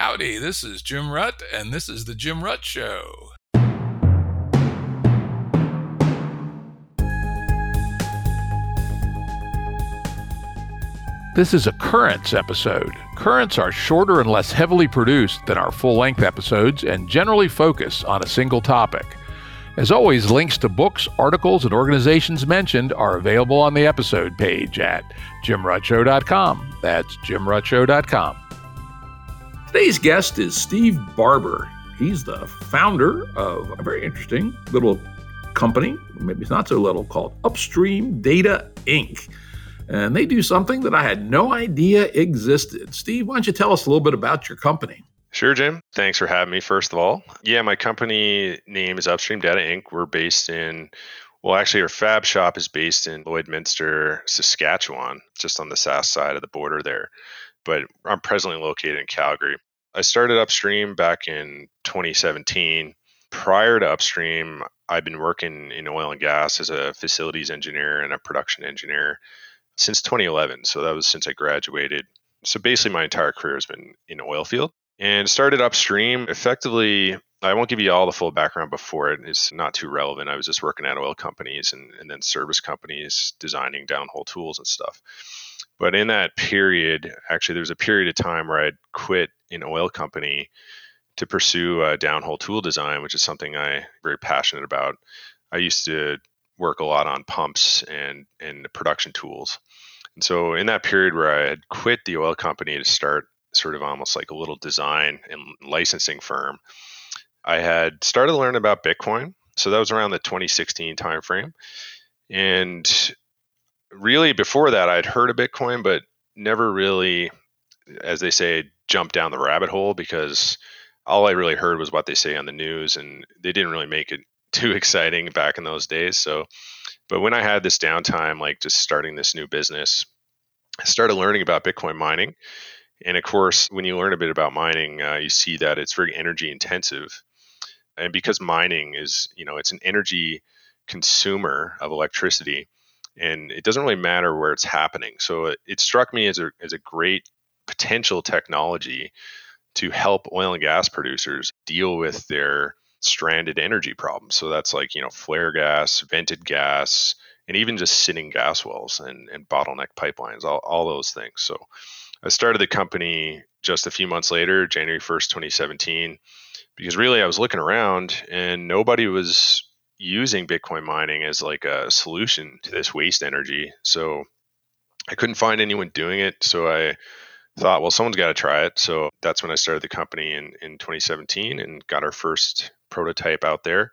Howdy, this is Jim Rutt, and this is The Jim Rutt Show. This is a Currents episode. Currents are shorter and less heavily produced than our full length episodes and generally focus on a single topic. As always, links to books, articles, and organizations mentioned are available on the episode page at jimruttshow.com. That's jimruttshow.com. Today's guest is Steve Barbour. He's the founder of a very interesting little company, maybe it's not so little, called Upstream Data Inc. And they do something that I had no idea existed. Steve, why don't you tell us a little bit about your company? Sure, Jim. Thanks for having me, first of all. Yeah, my company name is Upstream Data Inc. We're based in, well, actually, our fab shop is based in Lloydminster, Saskatchewan, just on the south side of the border there. But I'm presently located in Calgary. I started Upstream back in 2017. Prior to Upstream, I've been working in oil and gas as a facilities engineer and a production engineer since 2011. So that was since I graduated. So basically, my entire career has been in oil field and started upstream. Effectively, I won't give you all the full background before it. It's not too relevant. I was just working at oil companies and, and then service companies designing downhole tools and stuff. But in that period, actually, there was a period of time where I'd quit an oil company to pursue a downhole tool design, which is something I'm very passionate about. I used to work a lot on pumps and and production tools. And so in that period where I had quit the oil company to start sort of almost like a little design and licensing firm, I had started to learn about Bitcoin. So that was around the 2016 timeframe. And really before that I'd heard of Bitcoin, but never really, as they say, jumped down the rabbit hole because all I really heard was what they say on the news and they didn't really make it too exciting back in those days. So, but when I had this downtime, like just starting this new business, I started learning about Bitcoin mining. And of course, when you learn a bit about mining, uh, you see that it's very energy intensive. And because mining is, you know, it's an energy consumer of electricity, and it doesn't really matter where it's happening. So it, it struck me as a, as a great potential technology to help oil and gas producers deal with their stranded energy problems. So that's like, you know, flare gas, vented gas, and even just sitting gas wells and, and bottleneck pipelines, all, all those things. So I started the company just a few months later, January 1st, 2017, because really I was looking around and nobody was using Bitcoin mining as like a solution to this waste energy. So I couldn't find anyone doing it. So I thought, well, someone's got to try it. So that's when I started the company in, in 2017 and got our first prototype out there.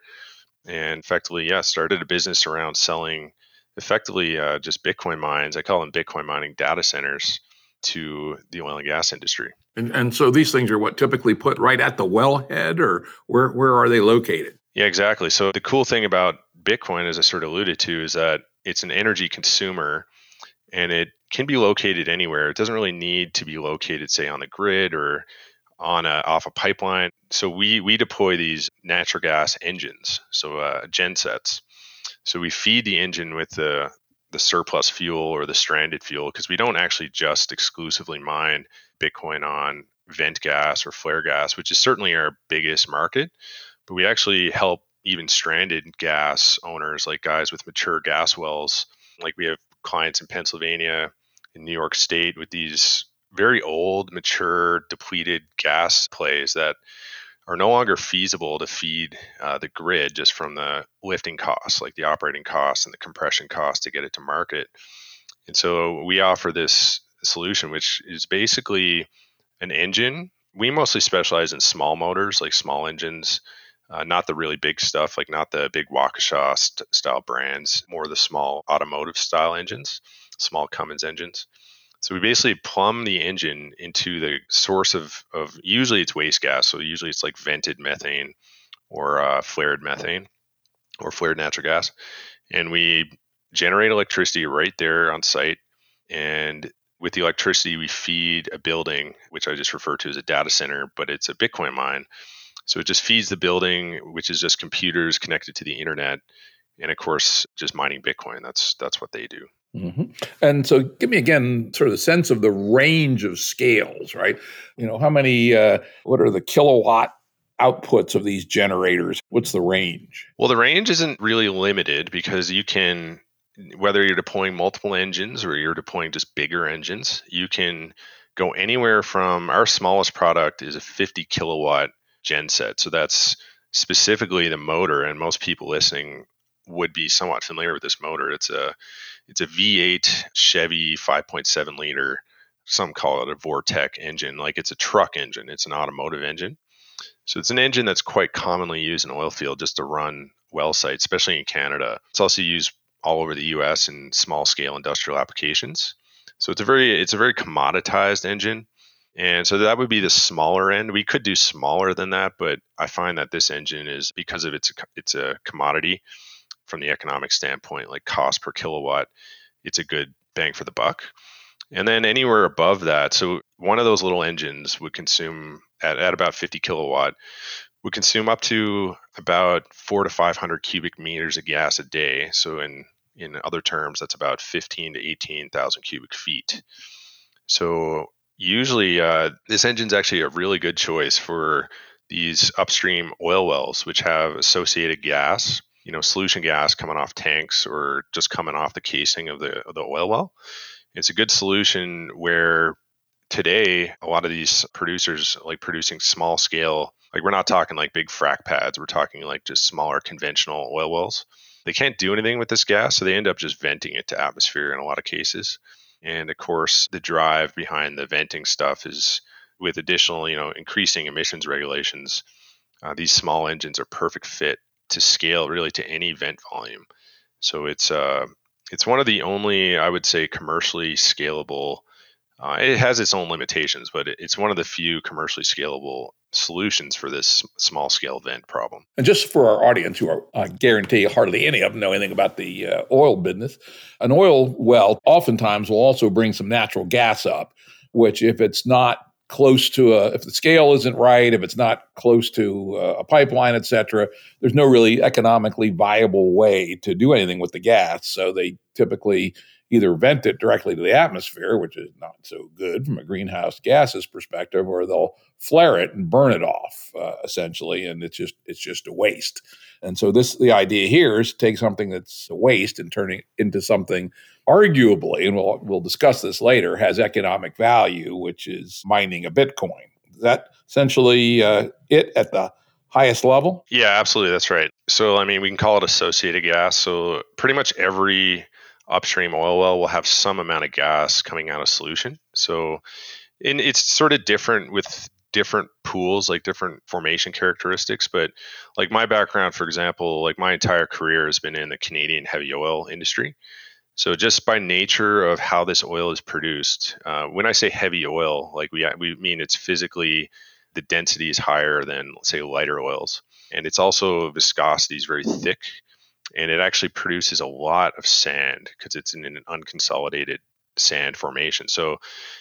And effectively, yeah, started a business around selling effectively uh, just Bitcoin mines. I call them Bitcoin mining data centers to the oil and gas industry. And, and so these things are what typically put right at the wellhead, or where, where are they located? Yeah, exactly. So the cool thing about Bitcoin, as I sort of alluded to, is that it's an energy consumer and it can be located anywhere. It doesn't really need to be located, say, on the grid or on a off a pipeline. So we we deploy these natural gas engines, so uh, gensets. So we feed the engine with the the surplus fuel or the stranded fuel because we don't actually just exclusively mine Bitcoin on vent gas or flare gas, which is certainly our biggest market, but we actually help even stranded gas owners like guys with mature gas wells. Like we have clients in Pennsylvania, in New York State with these very old, mature, depleted gas plays that are no longer feasible to feed uh, the grid just from the lifting costs, like the operating costs and the compression costs to get it to market. And so we offer this solution, which is basically an engine. We mostly specialize in small motors, like small engines, uh, not the really big stuff, like not the big Waukesha st- style brands, more the small automotive style engines, small Cummins engines. So we basically plumb the engine into the source of, of usually it's waste gas. So usually it's like vented methane or uh, flared methane or flared natural gas. And we generate electricity right there on site. And with the electricity, we feed a building, which I just refer to as a data center, but it's a Bitcoin mine. So it just feeds the building, which is just computers connected to the internet. And of course, just mining Bitcoin. That's that's what they do. Mm-hmm. And so, give me again sort of the sense of the range of scales, right? You know, how many, uh, what are the kilowatt outputs of these generators? What's the range? Well, the range isn't really limited because you can, whether you're deploying multiple engines or you're deploying just bigger engines, you can go anywhere from our smallest product is a 50 kilowatt genset. So that's specifically the motor, and most people listening would be somewhat familiar with this motor. It's a it's a V8 Chevy 5.7 liter. Some call it a Vortec engine. Like it's a truck engine. It's an automotive engine. So it's an engine that's quite commonly used in oil field just to run well sites, especially in Canada. It's also used all over the U.S. in small scale industrial applications. So it's a very it's a very commoditized engine. And so that would be the smaller end. We could do smaller than that, but I find that this engine is because of its it's a commodity from the economic standpoint, like cost per kilowatt, it's a good bang for the buck. And then anywhere above that, so one of those little engines would consume at, at about 50 kilowatt, would consume up to about four to 500 cubic meters of gas a day. So in in other terms, that's about 15 to 18,000 cubic feet. So usually, uh, this engine's actually a really good choice for these upstream oil wells, which have associated gas you know solution gas coming off tanks or just coming off the casing of the of the oil well. It's a good solution where today a lot of these producers like producing small scale like we're not talking like big frac pads we're talking like just smaller conventional oil wells they can't do anything with this gas so they end up just venting it to atmosphere in a lot of cases and of course the drive behind the venting stuff is with additional you know increasing emissions regulations uh, these small engines are perfect fit to scale really to any vent volume. So it's uh, it's one of the only I would say commercially scalable. Uh, it has its own limitations, but it's one of the few commercially scalable solutions for this small scale vent problem. And just for our audience, who are I guarantee hardly any of them know anything about the uh, oil business, an oil well oftentimes will also bring some natural gas up, which if it's not close to a if the scale isn't right if it's not close to a pipeline et cetera there's no really economically viable way to do anything with the gas so they typically either vent it directly to the atmosphere which is not so good from a greenhouse gases perspective or they'll flare it and burn it off uh, essentially and it's just it's just a waste and so this the idea here is to take something that's a waste and turn it into something arguably, and we'll we'll discuss this later, has economic value, which is mining a Bitcoin. Is that essentially uh, it at the highest level? Yeah, absolutely. That's right. So, I mean, we can call it associated gas. So, pretty much every upstream oil well will have some amount of gas coming out of solution. So, and it's sort of different with different pools, like different formation characteristics. But like my background, for example, like my entire career has been in the Canadian heavy oil industry. So just by nature of how this oil is produced, uh, when I say heavy oil, like we we mean it's physically the density is higher than say lighter oils, and it's also viscosity is very thick, and it actually produces a lot of sand because it's in an unconsolidated sand formation. So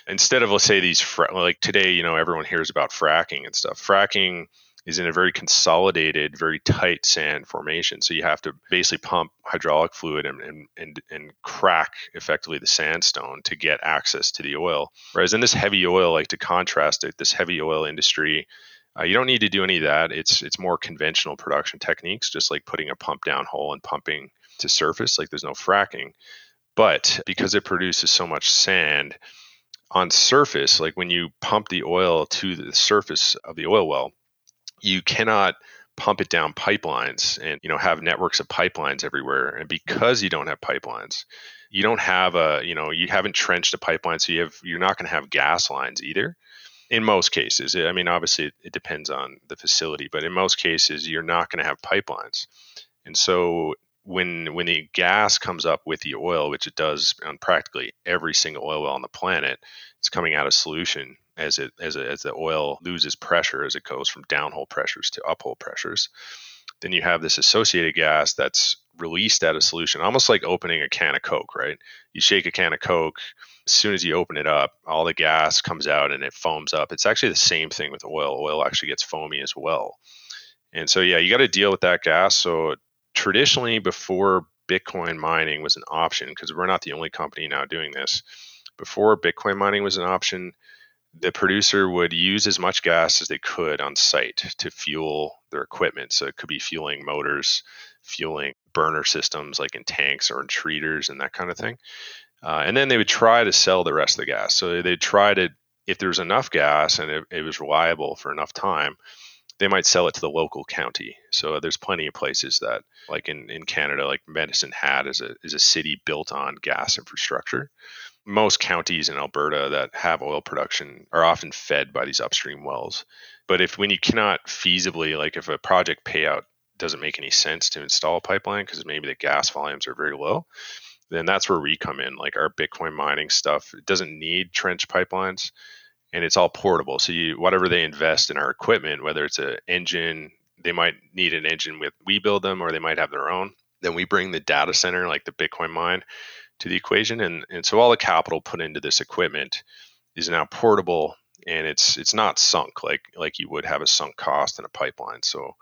instead of let's say these like today, you know, everyone hears about fracking and stuff. Fracking is in a very consolidated, very tight sand formation. So you have to basically pump hydraulic fluid and, and, and, and, crack effectively the sandstone to get access to the oil. Whereas in this heavy oil, like to contrast it, this heavy oil industry, uh, you don't need to do any of that. It's it's more conventional production techniques, just like putting a pump down hole and pumping to surface. Like there's no fracking, but because it produces so much sand on surface, like when you pump the oil to the surface of the oil well, you cannot pump it down pipelines and you know have networks of pipelines everywhere and because you don't have pipelines you don't have a you know you haven't trenched a pipeline so you have you're not going to have gas lines either in most cases i mean obviously it, depends on the facility but in most cases you're not going to have pipelines. And so when when the gas comes up with the oil which it does on practically every single oil well on the planet it's coming out of solution as it as, it, as the oil loses pressure as it goes from downhole pressures to uphole pressures then you have this associated gas that's released out of solution almost like opening a can of coke right? You shake a can of coke as soon as you open it up all the gas comes out and it foams up it's actually the same thing with oil oil actually gets foamy as well and so yeah you got to deal with that gas so traditionally before Bitcoin mining was an option, because we're not the only company now doing this, before Bitcoin mining was an option, the producer would use as much gas as they could on site to fuel their equipment. So it could be fueling motors, fueling burner systems like in tanks or in treaters and that kind of thing. Uh, and then they would try to sell the rest of the gas. So they'd try to, if there was enough gas and it, it was reliable for enough time, they might sell it to the local county. So there's plenty of places that, like in, in Canada, like Medicine Hat is a, is a city built on gas infrastructure most counties in Alberta that have oil production are often fed by these upstream wells. But if when you cannot feasibly, like if a project payout doesn't make any sense to install a pipeline because maybe the gas volumes are very low, then that's where we come in. Like our Bitcoin mining stuff, it doesn't need trench pipelines and it's all portable. So you whatever they invest in our equipment, whether it's an engine, they might need an engine with we build them or they might have their own. Then we bring the data center like the Bitcoin mine to the equation. And, and so all the capital put into this equipment is now portable and it's it's not sunk like like you would have a sunk cost in a pipeline. So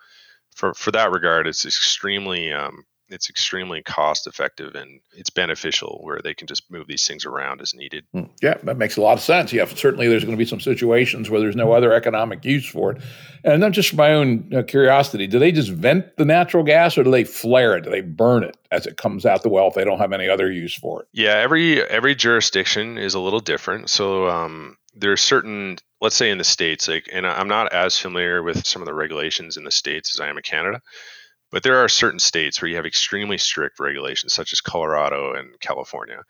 for for that regard, it's extremely um, it's extremely cost effective and it's beneficial where they can just move these things around as needed. Hmm. Yeah, that makes a lot of sense. Yeah, certainly there's going to be some situations where there's no other economic use for it. And then just for my own uh, curiosity, do they just vent the natural gas or do they flare it? Do they burn it as it comes out the well if they don't have any other use for it? Yeah, every every jurisdiction is a little different. So um, there are certain let's say in the states like and i'm not as familiar with some of the regulations in the states as i am in canada but there are certain states where you have extremely strict regulations, such as Colorado and California.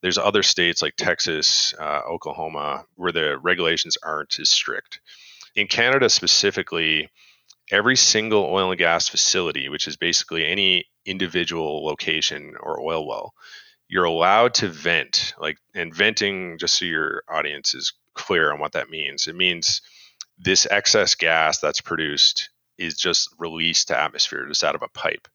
There's other states like Texas, uh, Oklahoma, where the regulations aren't as strict. In Canada specifically, every single oil and gas facility, which is basically any individual location or oil well, you're allowed to vent. Like, and venting, just so your audience is clear on what that means, it means this excess gas that's produced is just released to atmosphere just out of a pipe.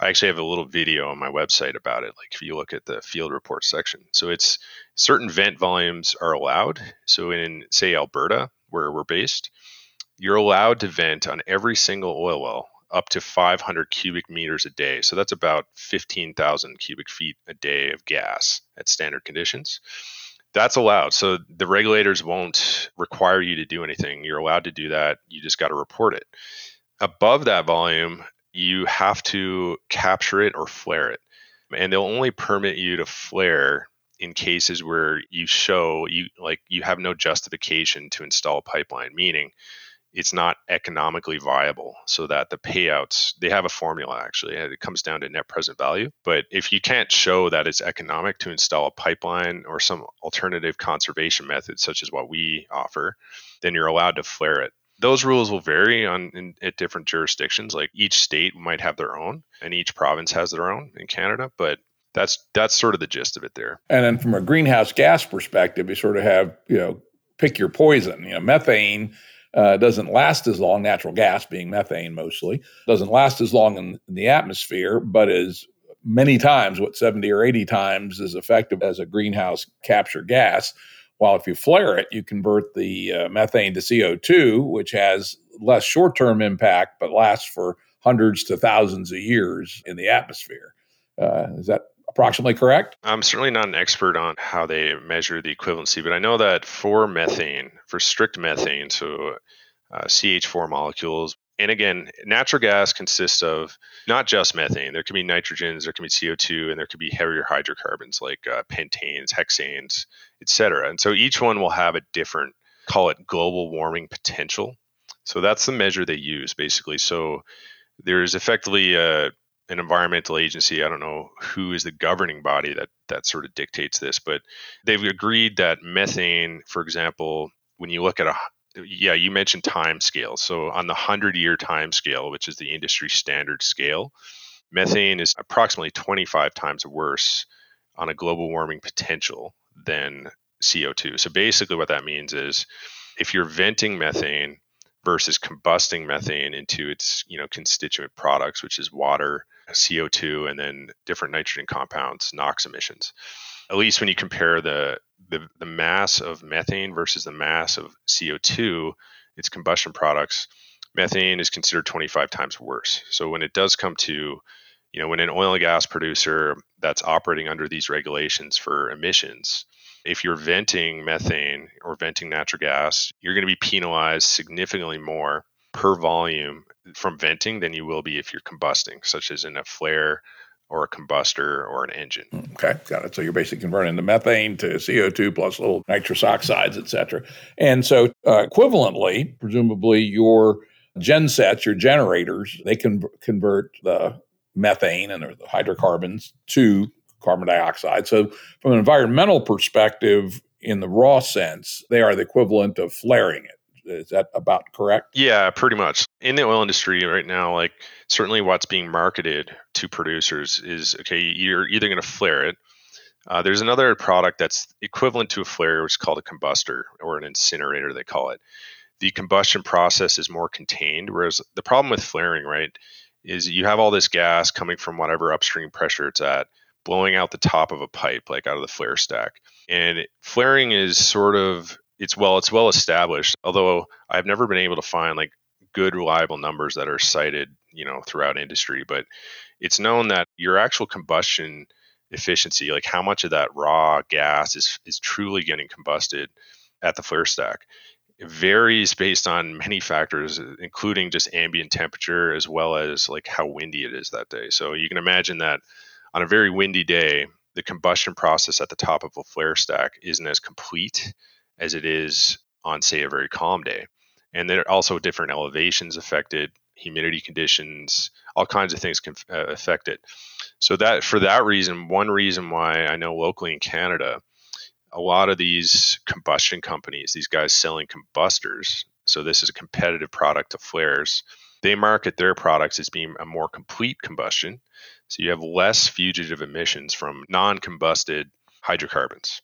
I actually have a little video on my website about it. Like if you look at the field report section, so it's certain vent volumes are allowed. So in say Alberta, where we're based, you're allowed to vent on every single oil well up to 500 cubic meters a day. So that's about 15,000 cubic feet a day of gas at standard conditions. That's allowed. So the regulators won't require you to do anything. You're allowed to do that. You just got to report it above that volume, you have to capture it or flare it. And they'll only permit you to flare in cases where you show you like you have no justification to install a pipeline, meaning it's not economically viable so that the payouts they have a formula actually and it comes down to net present value but if you can't show that it's economic to install a pipeline or some alternative conservation method such as what we offer then you're allowed to flare it those rules will vary on in, at different jurisdictions. Like each state might have their own, and each province has their own in Canada. But that's that's sort of the gist of it there. And then from a greenhouse gas perspective, you sort of have you know pick your poison. You know, methane uh, doesn't last as long. Natural gas, being methane mostly, doesn't last as long in, in the atmosphere, but is many times what 70 or 80 times as effective as a greenhouse capture gas while if you flare it, you convert the uh, methane to CO2, which has less short term impact, but lasts for hundreds to thousands of years in the atmosphere. Uh, is that approximately correct? I'm certainly not an expert on how they measure the equivalency, but I know that for methane, for strict methane, so uh, CH4 molecules, and again, natural gas consists of not just methane. There can be nitrogens, there can be CO2, and there can be heavier hydrocarbons like uh, pentanes, hexanes, etc. And so each one will have a different, call it global warming potential. So that's the measure they use basically. So there's effectively a, uh, an environmental agency. I don't know who is the governing body that that sort of dictates this, but they've agreed that methane, for example, when you look at a yeah, you mentioned time scale. So on the 100 year time scale, which is the industry standard scale, methane is approximately 25 times worse on a global warming potential than CO2. So basically, what that means is if you're venting methane versus combusting methane into its you know constituent products, which is water, CO2, and then different nitrogen compounds, NOx emissions. At least when you compare the the, the mass of methane versus the mass of CO2, its combustion products, methane is considered 25 times worse. So when it does come to You know, when an oil and gas producer that's operating under these regulations for emissions, if you're venting methane or venting natural gas, you're going to be penalized significantly more per volume from venting than you will be if you're combusting, such as in a flare or a combustor or an engine. Okay, got it. So you're basically converting the methane to CO2 plus little nitrous oxides, et cetera. And so uh, equivalently, presumably your gen sets, your generators, they can convert the methane and the hydrocarbons to carbon dioxide. So from an environmental perspective, in the raw sense, they are the equivalent of flaring it. Is that about correct? Yeah, pretty much. In the oil industry right now, like certainly what's being marketed to producers is okay, you're either going to flare it. Uh, there's another product that's equivalent to a flare, which is called a combustor or an incinerator, they call it. The combustion process is more contained, whereas the problem with flaring, right, is you have all this gas coming from whatever upstream pressure it's at, blowing out the top of a pipe, like out of the flare stack. And flaring is sort of it's well it's well established although i've never been able to find like good reliable numbers that are cited you know throughout industry but it's known that your actual combustion efficiency like how much of that raw gas is is truly getting combusted at the flare stack it varies based on many factors including just ambient temperature as well as like how windy it is that day so you can imagine that on a very windy day the combustion process at the top of a flare stack isn't as complete as it is on, say, a very calm day. And there are also different elevations affected, humidity conditions, all kinds of things can uh, affect it. So that for that reason, one reason why I know locally in Canada, a lot of these combustion companies, these guys selling combustors, so this is a competitive product to flares, they market their products as being a more complete combustion. So you have less fugitive emissions from non-combusted hydrocarbons.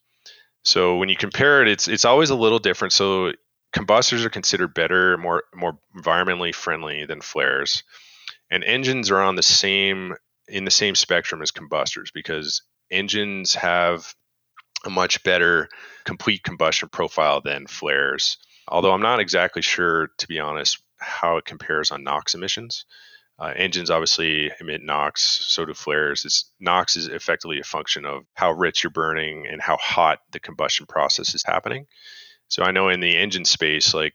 So when you compare it, it's it's always a little different. So combustors are considered better, more more environmentally friendly than flares, and engines are on the same in the same spectrum as combustors because engines have a much better complete combustion profile than flares. Although I'm not exactly sure, to be honest, how it compares on NOx emissions. Uh, engines obviously emit NOx, so do flares. It's, NOx is effectively a function of how rich you're burning and how hot the combustion process is happening. So I know in the engine space, like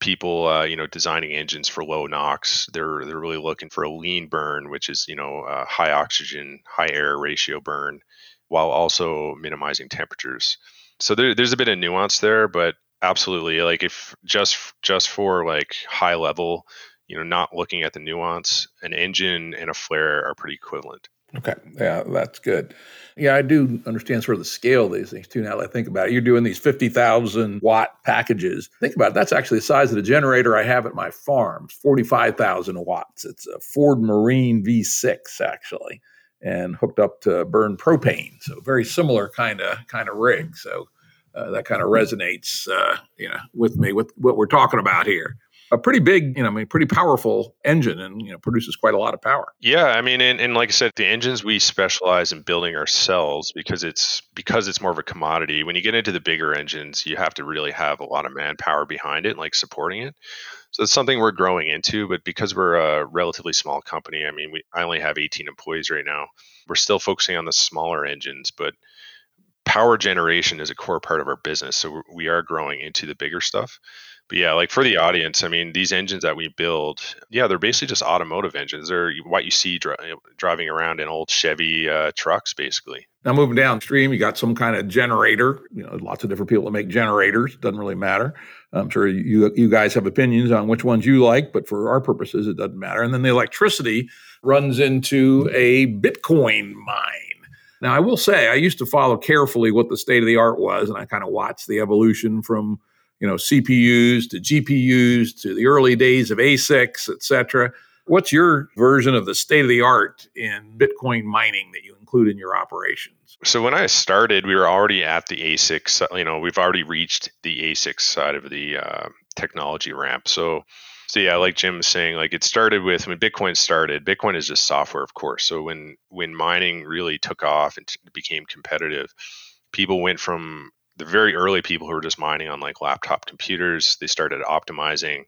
people, uh, you know, designing engines for low NOx, they're they're really looking for a lean burn, which is you know high oxygen, high air ratio burn, while also minimizing temperatures. So there, there's a bit of nuance there, but absolutely, like if just just for like high level you know, not looking at the nuance, an engine and a flare are pretty equivalent. Okay. Yeah, that's good. Yeah, I do understand sort of the scale of these things too. Now that I think about it, you're doing these 50,000 watt packages. Think about it. That's actually the size of the generator I have at my farm, 45,000 watts. It's a Ford Marine V6, actually, and hooked up to burn propane. So very similar kind of kind of rig. So uh, that kind of resonates, uh, you know, with me with what we're talking about here a pretty big, you know, I mean, pretty powerful engine and, you know, produces quite a lot of power. Yeah. I mean, and, and like I said, the engines we specialize in building ourselves because it's, because it's more of a commodity. When you get into the bigger engines, you have to really have a lot of manpower behind it, like supporting it. So it's something we're growing into, but because we're a relatively small company, I mean, we, I only have 18 employees right now. We're still focusing on the smaller engines, but power generation is a core part of our business. So we are growing into the bigger stuff but yeah, like for the audience, I mean, these engines that we build, yeah, they're basically just automotive engines. They're what you see dri- driving around in old Chevy uh, trucks, basically. Now, moving downstream, you got some kind of generator. You know, lots of different people that make generators. Doesn't really matter. I'm sure you you guys have opinions on which ones you like, but for our purposes, it doesn't matter. And then the electricity runs into a Bitcoin mine. Now, I will say, I used to follow carefully what the state of the art was, and I kind of watched the evolution from you know CPUs to GPUs to the early days of ASICs, et cetera. What's your version of the state of the art in Bitcoin mining that you include in your operations? So when I started, we were already at the ASICs. You know, we've already reached the ASIC side of the uh, technology ramp. So so yeah, like Jim was saying, like it started with when Bitcoin started. Bitcoin is just software, of course. So when when mining really took off and became competitive, people went from the very early people who were just mining on like laptop computers, they started optimizing.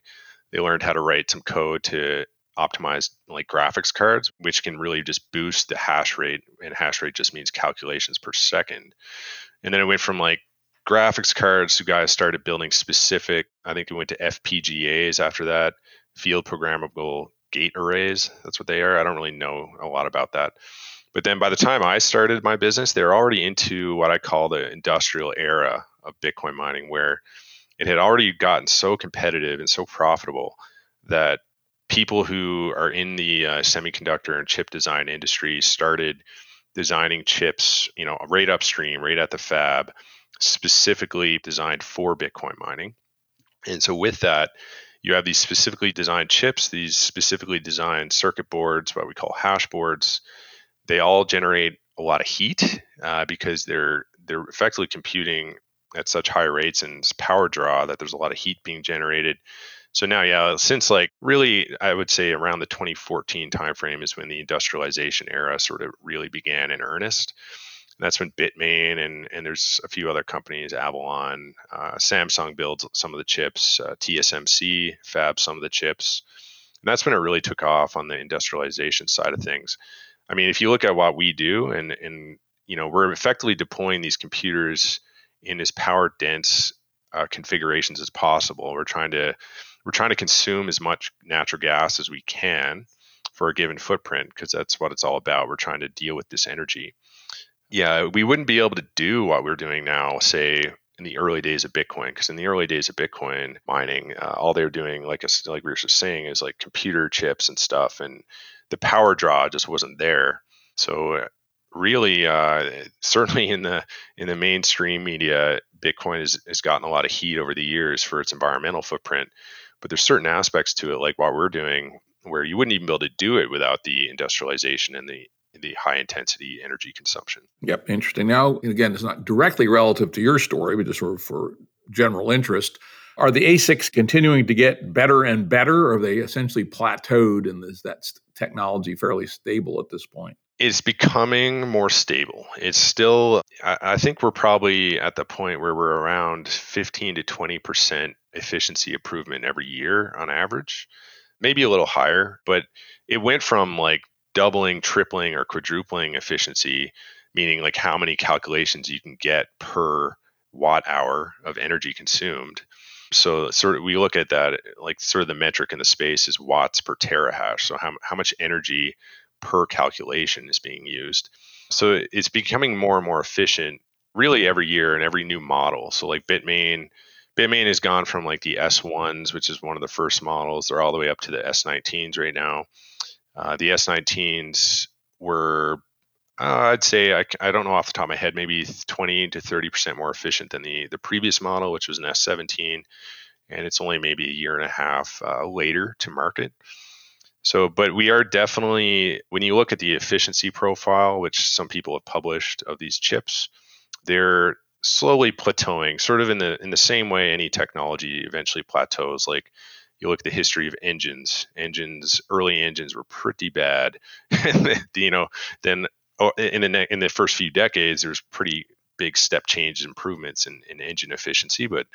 They learned how to write some code to optimize like graphics cards, which can really just boost the hash rate. And hash rate just means calculations per second. And then it went from like graphics cards to guys started building specific, I think we went to FPGAs after that, field programmable gate arrays. That's what they are. I don't really know a lot about that. But then by the time I started my business, they're already into what I call the industrial era of Bitcoin mining, where it had already gotten so competitive and so profitable that people who are in the uh, semiconductor and chip design industry started designing chips, you know, right upstream, right at the fab, specifically designed for Bitcoin mining. And so with that, you have these specifically designed chips, these specifically designed circuit boards, what we call hash boards. They all generate a lot of heat uh, because they're they're effectively computing at such high rates and power draw that there's a lot of heat being generated. So now, yeah, since like really, I would say around the 2014 timeframe is when the industrialization era sort of really began in earnest. And that's when Bitmain and and there's a few other companies, Avalon, uh, Samsung builds some of the chips, uh, TSMC fabs some of the chips, and that's when it really took off on the industrialization side of things. I mean, if you look at what we do, and and you know, we're effectively deploying these computers in as power dense uh, configurations as possible. We're trying to we're trying to consume as much natural gas as we can for a given footprint because that's what it's all about. We're trying to deal with this energy. Yeah, we wouldn't be able to do what we're doing now, say in the early days of Bitcoin, because in the early days of Bitcoin mining, uh, all they were doing, like like we were just saying, is like computer chips and stuff, and the power draw just wasn't there. So really, uh, certainly in the in the mainstream media, Bitcoin has, has gotten a lot of heat over the years for its environmental footprint. But there's certain aspects to it, like what we're doing, where you wouldn't even be able to do it without the industrialization and the the high intensity energy consumption. Yep, interesting. Now, again, it's not directly relative to your story, but just sort of for general interest. Are the ASICs continuing to get better and better, or are they essentially plateaued and is that technology fairly stable at this point? It's becoming more stable. It's still, I, I think we're probably at the point where we're around 15 to 20% efficiency improvement every year on average, maybe a little higher, but it went from like doubling, tripling, or quadrupling efficiency, meaning like how many calculations you can get per watt hour of energy consumed so sort of we look at that like sort of the metric in the space is watts per terahash. So how how much energy per calculation is being used. So it's becoming more and more efficient really every year and every new model. So like Bitmain Bitmain has gone from like the S1s, which is one of the first models, they're all the way up to the S19s right now. Uh, the S19s were uh, I'd say I, I don't know off the top of my head, maybe 20 to 30 percent more efficient than the the previous model, which was an S17, and it's only maybe a year and a half uh, later to market. So, but we are definitely when you look at the efficiency profile, which some people have published of these chips, they're slowly plateauing, sort of in the in the same way any technology eventually plateaus. Like you look at the history of engines engines early engines were pretty bad you know then Oh, in the in the first few decades, there's pretty big step change improvements in, in engine efficiency. But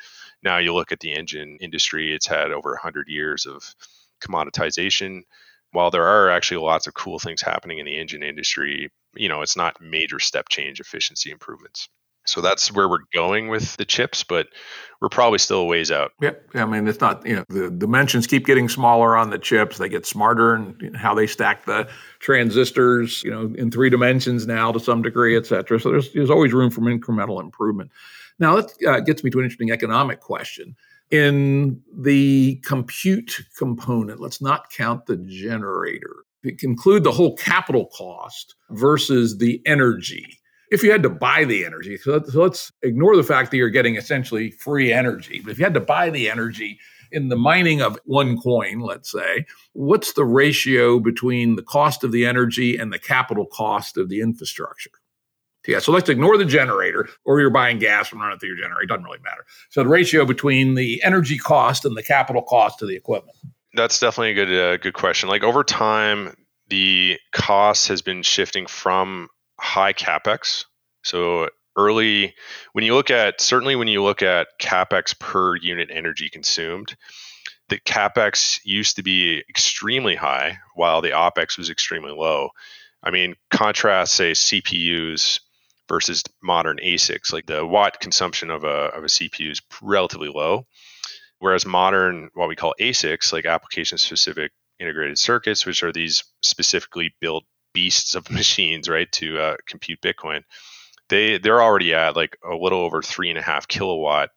now you look at the engine industry; it's had over 100 years of commoditization. While there are actually lots of cool things happening in the engine industry, you know, it's not major step change efficiency improvements. So that's where we're going with the chips, but we're probably still a ways out. Yeah, I mean, it's not you know the dimensions keep getting smaller on the chips. They get smarter and how they stack the transistors, you know, in three dimensions now to some degree, et cetera. So there's there's always room for incremental improvement. Now that uh, gets me to an interesting economic question. In the compute component, let's not count the generator. Include the whole capital cost versus the energy if you had to buy the energy, so let's, so let's ignore the fact that you're getting essentially free energy, but if you had to buy the energy in the mining of one coin, let's say, what's the ratio between the cost of the energy and the capital cost of the infrastructure? Yeah, so let's ignore the generator, or you're buying gas and running through your generator. It doesn't really matter. So the ratio between the energy cost and the capital cost of the equipment. That's definitely a good uh, good question. Like over time, the cost has been shifting from high capex. So early, when you look at certainly when you look at capex per unit energy consumed, the capex used to be extremely high while the opex was extremely low. I mean, contrast say CPUs versus modern ASICs. Like the watt consumption of a of a CPU is relatively low, whereas modern what we call ASICs, like application specific integrated circuits, which are these specifically built beasts of machines, right, to uh, compute Bitcoin, they they're already at like a little over three and a half kilowatt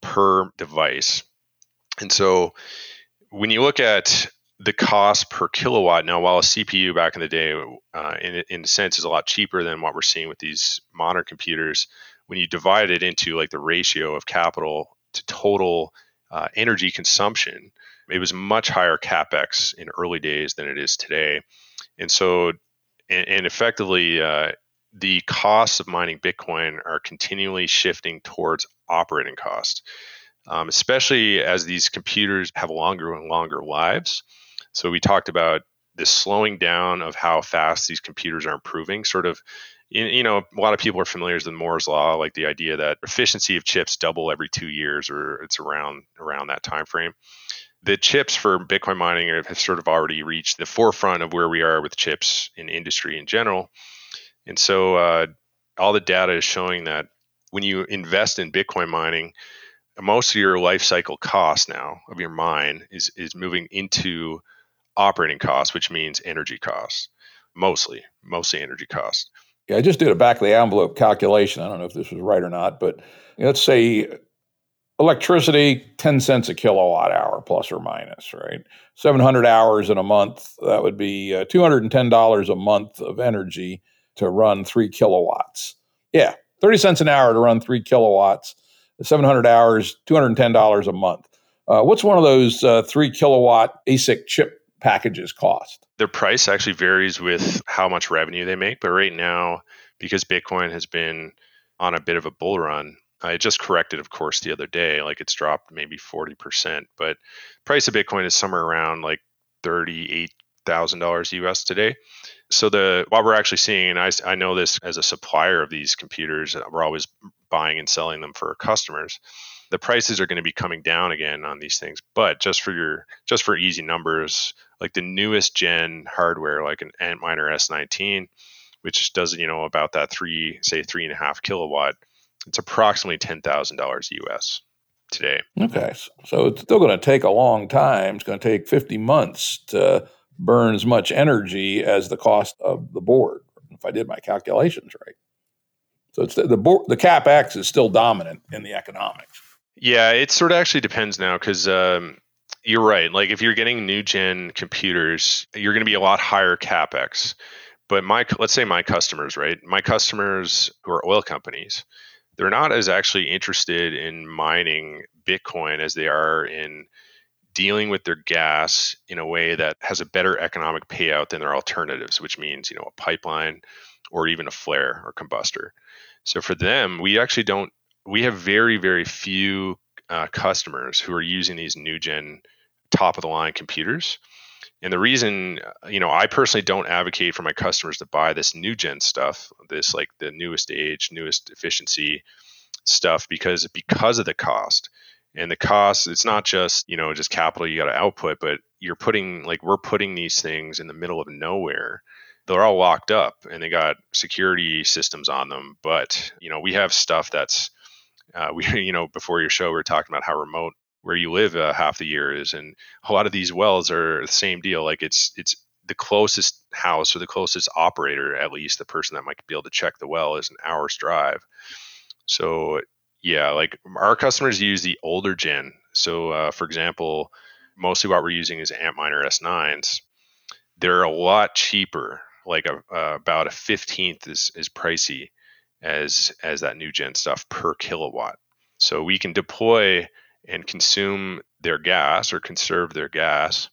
per device, and so when you look at the cost per kilowatt now, while a CPU back in the day, uh, in in a sense, is a lot cheaper than what we're seeing with these modern computers, when you divide it into like the ratio of capital to total uh, energy consumption, it was much higher capex in early days than it is today, and so and, and effectively. Uh, the costs of mining Bitcoin are continually shifting towards operating cost, um, especially as these computers have longer and longer lives. So we talked about the slowing down of how fast these computers are improving, sort of you know, a lot of people are familiar with Moore's law, like the idea that efficiency of chips double every two years, or it's around around that time frame. The chips for Bitcoin mining have sort of already reached the forefront of where we are with chips in industry in general. And so, uh, all the data is showing that when you invest in Bitcoin mining, most of your life cycle cost now of your mine is is moving into operating costs, which means energy costs, mostly, mostly energy costs. Yeah, I just did a back of the envelope calculation. I don't know if this was right or not, but let's say electricity, 10 cents a kilowatt hour, plus or minus, right? 700 hours in a month, that would be uh, $210 a month of energy to run three kilowatts. Yeah, 30 cents an hour to run three kilowatts, 700 hours, $210 a month. Uh, what's one of those uh, three kilowatt ASIC chip packages cost? Their price actually varies with how much revenue they make, but right now, because Bitcoin has been on a bit of a bull run, I just corrected, of course, the other day. Like it's dropped maybe forty percent, but price of Bitcoin is somewhere around like thirty-eight thousand dollars US today. So the what we're actually seeing, and I, I know this as a supplier of these computers, uh, we're always buying and selling them for customers the prices are going to be coming down again on these things. But just for your just for easy numbers, like the newest gen hardware, like an Antminer S19, which does you know about that three say three and a half kilowatt, it's approximately ten thousand dollars US today. Okay, so it's still going to take a long time. It's going to take fifty months to burn as much energy as the cost of the board, if I did my calculations right. So it's the the, board, the capex is still dominant in the economics. Yeah, it sort of actually depends now because um, you're right. Like if you're getting new gen computers, you're going to be a lot higher capex. But my let's say my customers, right? My customers who are oil companies, they're not as actually interested in mining Bitcoin as they are in dealing with their gas in a way that has a better economic payout than their alternatives, which means you know a pipeline or even a flare or combustor. So for them, we actually don't we have very very few uh, customers who are using these new gen top of the line computers and the reason uh, you know i personally don't advocate for my customers to buy this new gen stuff this like the newest age newest efficiency stuff because because of the cost. And the cost it's not just you know just capital you got to output but you're putting like we're putting these things in the middle of nowhere. They're all locked up and they got security systems on them but you know we have stuff that's uh, we, you know, before your show, we were talking about how remote where you live uh, half the year is, and a lot of these wells are the same deal. Like it's it's the closest house or the closest operator, at least the person that might be able to check the well, is an hour's drive. So yeah, like our customers use the older gen. So uh, for example, mostly what we're using is Antminer S9s. They're a lot cheaper, like a, uh, about a fifteenth is is pricey as as that new gen stuff per kilowatt. So we can deploy and consume their gas or conserve their gas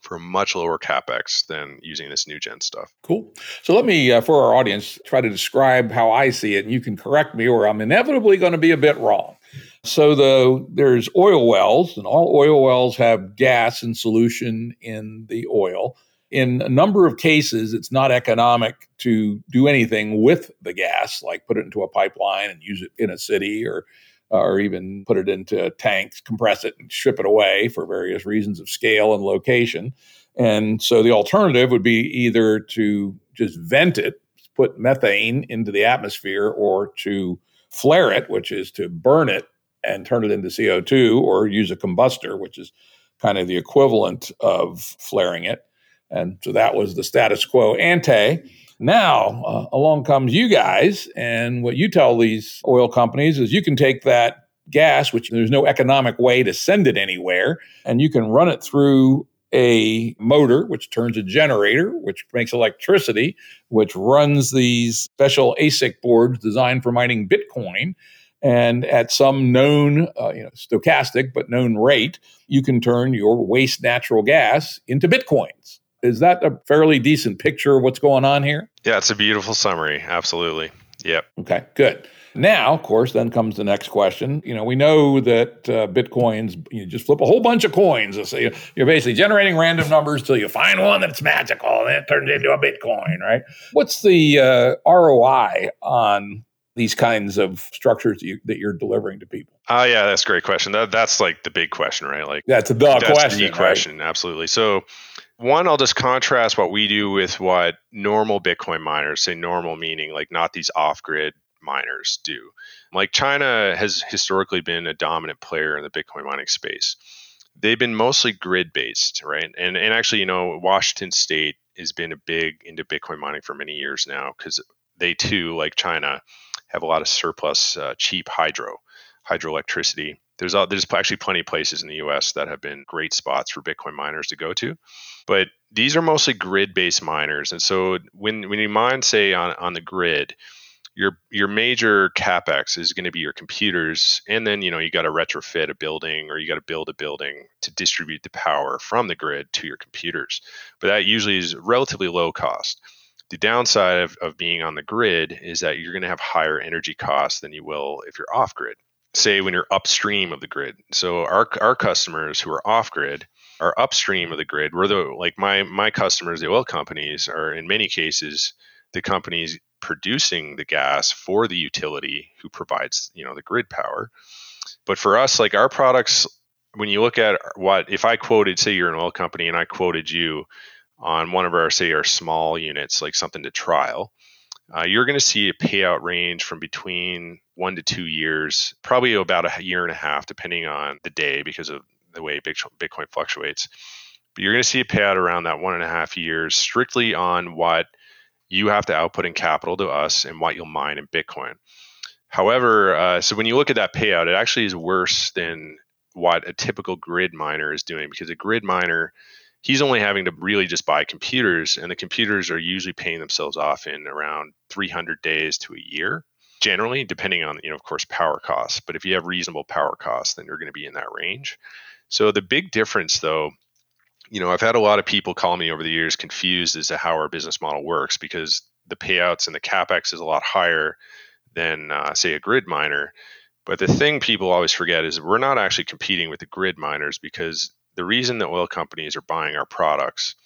for much lower capex than using this new gen stuff. Cool. So let me, uh, for our audience, try to describe how I see it, and you can correct me, or I'm inevitably going to be a bit wrong. So the there's oil wells, and all oil wells have gas in solution in the oil in a number of cases, it's not economic to do anything with the gas, like put it into a pipeline and use it in a city or or even put it into tanks, compress it, and ship it away for various reasons of scale and location. And so the alternative would be either to just vent it, put methane into the atmosphere, or to flare it, which is to burn it and turn it into CO2, or use a combustor, which is kind of the equivalent of flaring it. And so that was the status quo ante. Now, uh, along comes you guys, and what you tell these oil companies is you can take that gas, which there's no economic way to send it anywhere, and you can run it through a motor, which turns a generator, which makes electricity, which runs these special ASIC boards designed for mining Bitcoin. And at some known, uh, you know, stochastic but known rate, you can turn your waste natural gas into Bitcoins. Is that a fairly decent picture of what's going on here? Yeah, it's a beautiful summary. Absolutely. Yep. Okay, good. Now, of course, then comes the next question. You know, we know that uh, bitcoins, you just flip a whole bunch of coins. So you're basically generating random numbers till you find one that's magical and it turns into a bitcoin, right? What's the uh, ROI on these kinds of structures that, you, are delivering to people? Oh, uh, yeah, that's a great question. That, that's like the big question, right? Like that's a the that's question. The question, right? absolutely. So, one, I'll just contrast what we do with what normal Bitcoin miners say. Normal meaning like not these off-grid miners do. Like China has historically been a dominant player in the Bitcoin mining space. They've been mostly grid based, right? And and actually, you know, Washington State has been a big into Bitcoin mining for many years now because they too, like China, have a lot of surplus uh, cheap hydro, hydroelectricity. There's there's actually plenty of places in the U.S. that have been great spots for Bitcoin miners to go to, but these are mostly grid-based miners. And so when when you mine, say on on the grid, your your major capex is going to be your computers and then you know you got to retrofit a building or you got to build a building to distribute the power from the grid to your computers but that usually is relatively low cost the downside of, of being on the grid is that you're going to have higher energy costs than you will if you're off grid say when you're upstream of the grid. So our, our customers who are off grid are upstream of the grid. We're the like my my customers the oil companies are in many cases the companies producing the gas for the utility who provides you know the grid power. But for us like our products when you look at what if i quoted say you're an oil company and i quoted you on one of our say our small units like something to trial uh, you're going to see a payout range from between one to two years probably about a year and a half depending on the day because of the way bitcoin fluctuates but you're going to see a payout around that one and a half years strictly on what you have to output in capital to us and what you'll mine in Bitcoin. However, uh, so when you look at that payout, it actually is worse than what a typical grid miner is doing because a grid miner, he's only having to really just buy computers, and the computers are usually paying themselves off in around 300 days to a year, generally, depending on, you know, of course, power costs. But if you have reasonable power costs, then you're going to be in that range. So the big difference, though, you know, I've had a lot of people call me over the years confused as to how our business model works because the payouts and the capex is a lot higher than, uh, say, a grid miner. But the thing people always forget is we're not actually competing with the grid miners because the reason the oil companies are buying our products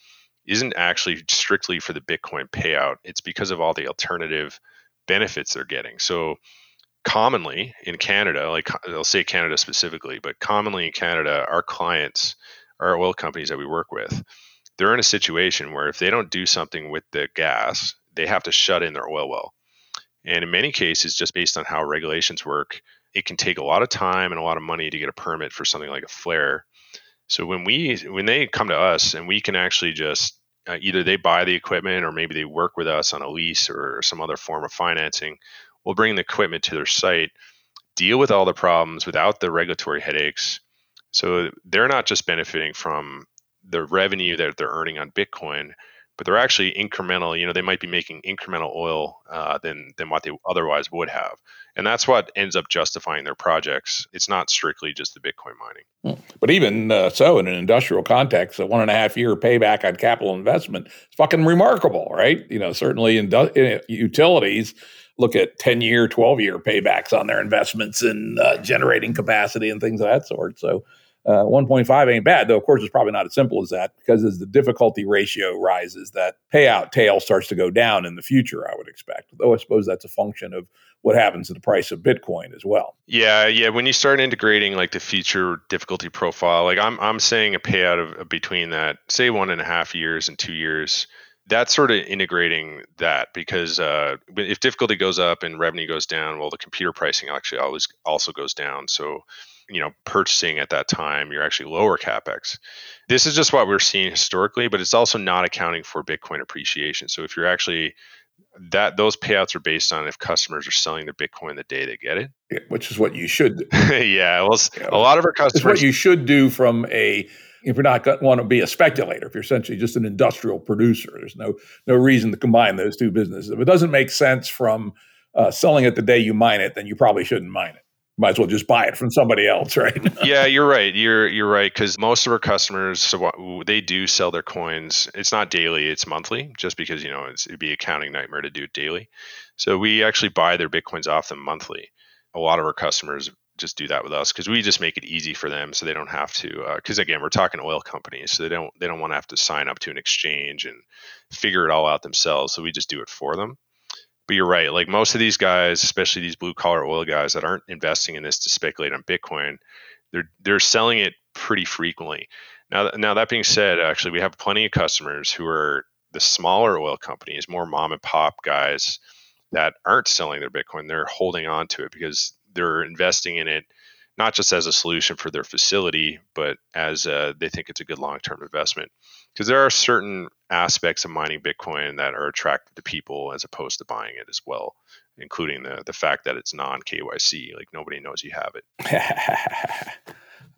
isn't actually strictly for the Bitcoin payout. It's because of all the alternative benefits they're getting. So, commonly in Canada, like I'll say Canada specifically, but commonly in Canada, our clients our oil companies that we work with, they're in a situation where if they don't do something with the gas, they have to shut in their oil well. And in many cases, just based on how regulations work, it can take a lot of time and a lot of money to get a permit for something like a flare. So when we when they come to us and we can actually just uh, either they buy the equipment or maybe they work with us on a lease or some other form of financing, we'll bring the equipment to their site, deal with all the problems without the regulatory headaches, so they're not just benefiting from the revenue that they're earning on Bitcoin, but they're actually incremental. You know, they might be making incremental oil uh, than than what they otherwise would have, and that's what ends up justifying their projects. It's not strictly just the Bitcoin mining. Hmm. But even uh, so, in an industrial context, a one and a half year payback on capital investment is fucking remarkable, right? You know, certainly in utilities look at 10 year, 12 year paybacks on their investments in uh, generating capacity and things of that sort. So uh, 1.5 ain't bad, though. Of course, it's probably not as simple as that because as the difficulty ratio rises, that payout tail starts to go down in the future. I would expect, though. I suppose that's a function of what happens to the price of Bitcoin as well. Yeah, yeah. When you start integrating like the future difficulty profile, like I'm I'm saying a payout of, between that, say one and a half years and two years that's sort of integrating that because uh, if difficulty goes up and revenue goes down, well, the computer pricing actually always also goes down. So you know purchasing at that time you're actually lower capex. This is just what we're seeing historically but it's also not accounting for bitcoin appreciation. So if you're actually that those payouts are based on if customers are selling their bitcoin the day they get it. Yeah, which is what you should do. Yeah well yeah, a lot of our customers what you should do from a if you're not going to want to be a speculator if you're essentially just an industrial producer there's no no reason to combine those two businesses. If it doesn't make sense from uh, selling it the day you mine it then you probably shouldn't mine it might as well just buy it from somebody else, right? yeah, you're right. You're you're right because most of our customers, so they do sell their coins. It's not daily; it's monthly. Just because you know it'd be accounting nightmare to do it daily. So we actually buy their bitcoins off them monthly. A lot of our customers just do that with us because we just make it easy for them, so they don't have to. Because uh, again, we're talking oil companies, so they don't they don't want to have to sign up to an exchange and figure it all out themselves. So we just do it for them but you're right. Like most of these guys, especially these blue collar oil guys that aren't investing in this to speculate on Bitcoin, they're they're selling it pretty frequently. Now, now that being said, actually, we have plenty of customers who are the smaller oil companies, more mom and pop guys that aren't selling their Bitcoin. They're holding on to it because they're investing in it not just as a solution for their facility, but as a, they think it's a good long term investment. Because there are certain aspects of mining Bitcoin that are attractive to people as opposed to buying it as well, including the the fact that it's non KYC. Like nobody knows you have it.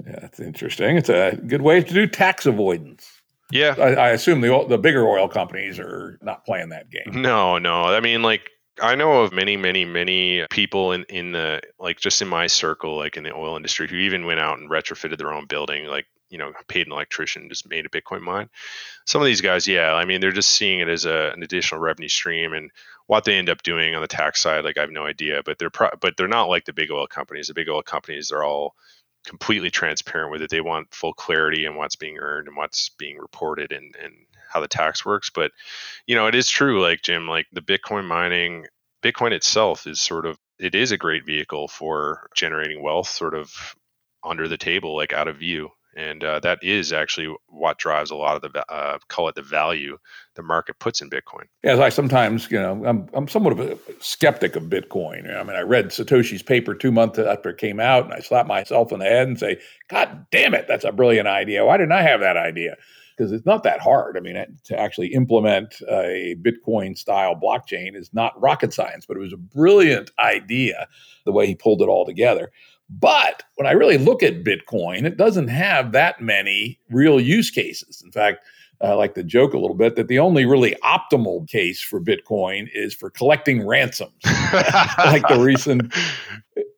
yeah, that's interesting. It's a good way to do tax avoidance. Yeah, I, I assume the the bigger oil companies are not playing that game. No, no. I mean, like I know of many, many, many people in, in the like just in my circle, like in the oil industry, who even went out and retrofitted their own building, like you know, paid an electrician, just made a Bitcoin mine. Some of these guys, yeah, I mean, they're just seeing it as a, an additional revenue stream, and what they end up doing on the tax side, like I have no idea. But they're pro- but they're not like the big oil companies. The big oil companies, they're all completely transparent with it. They want full clarity in what's being earned and what's being reported and and how the tax works. But you know, it is true, like Jim, like the Bitcoin mining, Bitcoin itself is sort of it is a great vehicle for generating wealth, sort of under the table, like out of view. And uh, that is actually what drives a lot of the uh, call it the value the market puts in Bitcoin. Yeah, I sometimes, you know, I'm I'm somewhat of a skeptic of Bitcoin. I mean, I read Satoshi's paper two months after it came out, and I slap myself in the head and say, "God damn it, that's a brilliant idea! Why didn't I have that idea?" because it's not that hard. I mean, to actually implement a Bitcoin style blockchain is not rocket science, but it was a brilliant idea the way he pulled it all together. But when I really look at Bitcoin, it doesn't have that many real use cases. In fact, I like to joke a little bit that the only really optimal case for Bitcoin is for collecting ransoms, like the recent.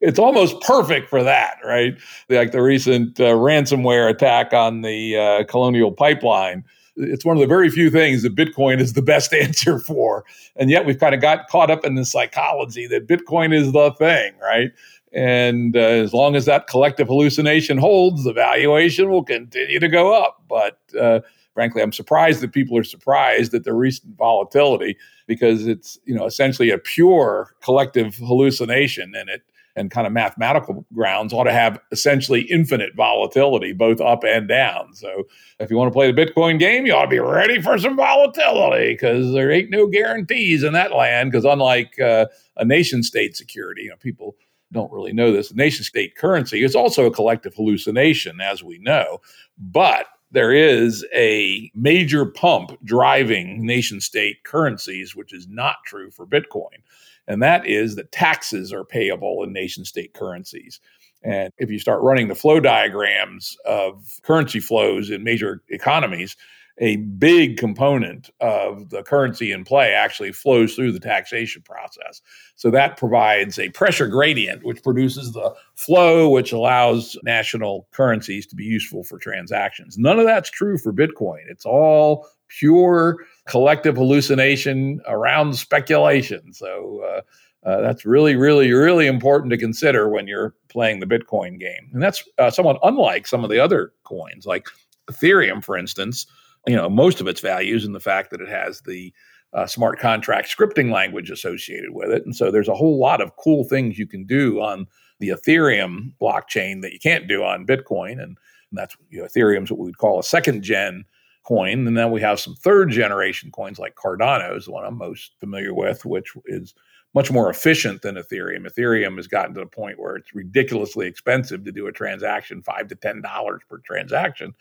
It's almost perfect for that, right? Like the recent uh, ransomware attack on the uh, Colonial Pipeline. It's one of the very few things that Bitcoin is the best answer for, and yet we've kind of got caught up in the psychology that Bitcoin is the thing, right? And uh, as long as that collective hallucination holds, the valuation will continue to go up. But uh, frankly, I'm surprised that people are surprised at the recent volatility because it's you know essentially a pure collective hallucination, and it and kind of mathematical grounds ought to have essentially infinite volatility, both up and down. So if you want to play the Bitcoin game, you ought to be ready for some volatility because there ain't no guarantees in that land. Because unlike uh, a nation state security, you know, people don't really know this. The nation state currency is also a collective hallucination, as we know, but there is a major pump driving nation state currencies, which is not true for Bitcoin. And that is that taxes are payable in nation state currencies. And if you start running the flow diagrams of currency flows in major economies, a big component of the currency in play actually flows through the taxation process. So that provides a pressure gradient, which produces the flow, which allows national currencies to be useful for transactions. None of that's true for Bitcoin. It's all pure collective hallucination around speculation. So, uh, Uh, that's really, really, really important to consider when you're playing the Bitcoin game. And that's uh, somewhat unlike some of the other coins, like Ethereum, for instance. You know, most of its values in the fact that it has the uh, smart contract scripting language associated with it. And so there's a whole lot of cool things you can do on the Ethereum blockchain that you can't do on Bitcoin. And, and that's you know, Ethereum's what we would call a second gen coin. And then we have some third generation coins like Cardano is the one I'm most familiar with, which is much more efficient than Ethereum. Ethereum has gotten to the point where it's ridiculously expensive to do a transaction, five to ten dollars per transaction,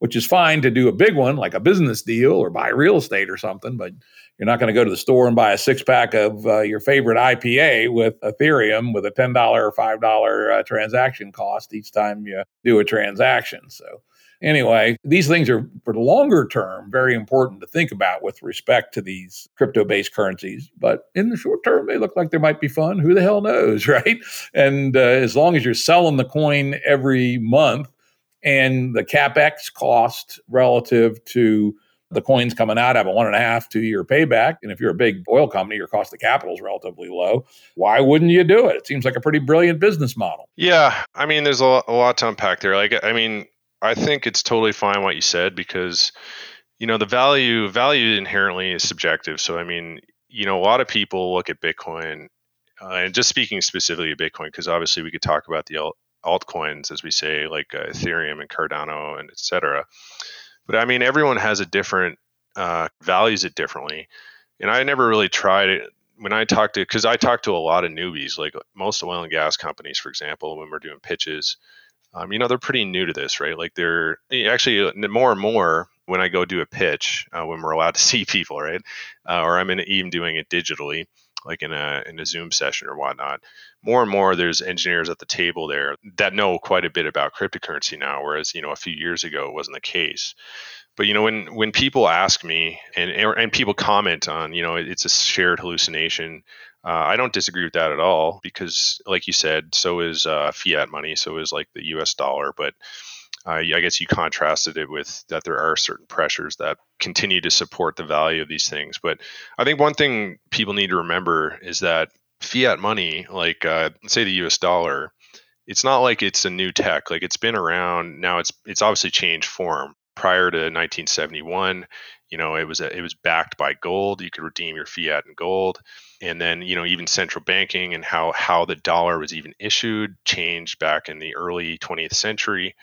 which is fine to do a big one like a business deal or buy real estate or something. But you're not going to go to the store and buy a six pack of uh, your favorite IPA with Ethereum with a ten dollar or five dollar uh, transaction cost each time you do a transaction. So Anyway, these things are for the longer term very important to think about with respect to these crypto based currencies. But in the short term, they look like they might be fun. Who the hell knows, right? And uh, as long as you're selling the coin every month and the capex cost relative to the coins coming out have a one and a half, two year payback. And if you're a big oil company, your cost of capital is relatively low. Why wouldn't you do it? It seems like a pretty brilliant business model. Yeah. I mean, there's a lot, a lot to unpack there. Like, I mean, I think it's totally fine what you said because you know the value value inherently is subjective. So I mean, you know, a lot of people look at Bitcoin, uh, and just speaking specifically of Bitcoin, because obviously we could talk about the alt- altcoins as we say, like uh, Ethereum and Cardano and etc. But I mean, everyone has a different uh, values it differently, and I never really tried it when I talk to because I talk to a lot of newbies, like most oil and gas companies, for example, when we're doing pitches um, you know, they're pretty new to this, right? Like they're actually uh, more and more when I go do a pitch, uh, when we're allowed to see people, right? Uh, or I'm in, even doing it digitally, like in a in a Zoom session or whatnot. More and more, there's engineers at the table there that know quite a bit about cryptocurrency now, whereas you know a few years ago it wasn't the case. But you know, when when people ask me and and people comment on, you know, it's a shared hallucination uh, I don't disagree with that at all because, like you said, so is uh, fiat money, so is like the U.S. dollar. But uh, I guess you contrasted it with that there are certain pressures that continue to support the value of these things. But I think one thing people need to remember is that fiat money, like uh, say the U.S. dollar, it's not like it's a new tech. Like it's been around now. It's it's obviously changed form. Prior to 1971, you know, it was a, it was backed by gold. You could redeem your fiat in gold and then you know even central banking and how how the dollar was even issued changed back in the early 20th century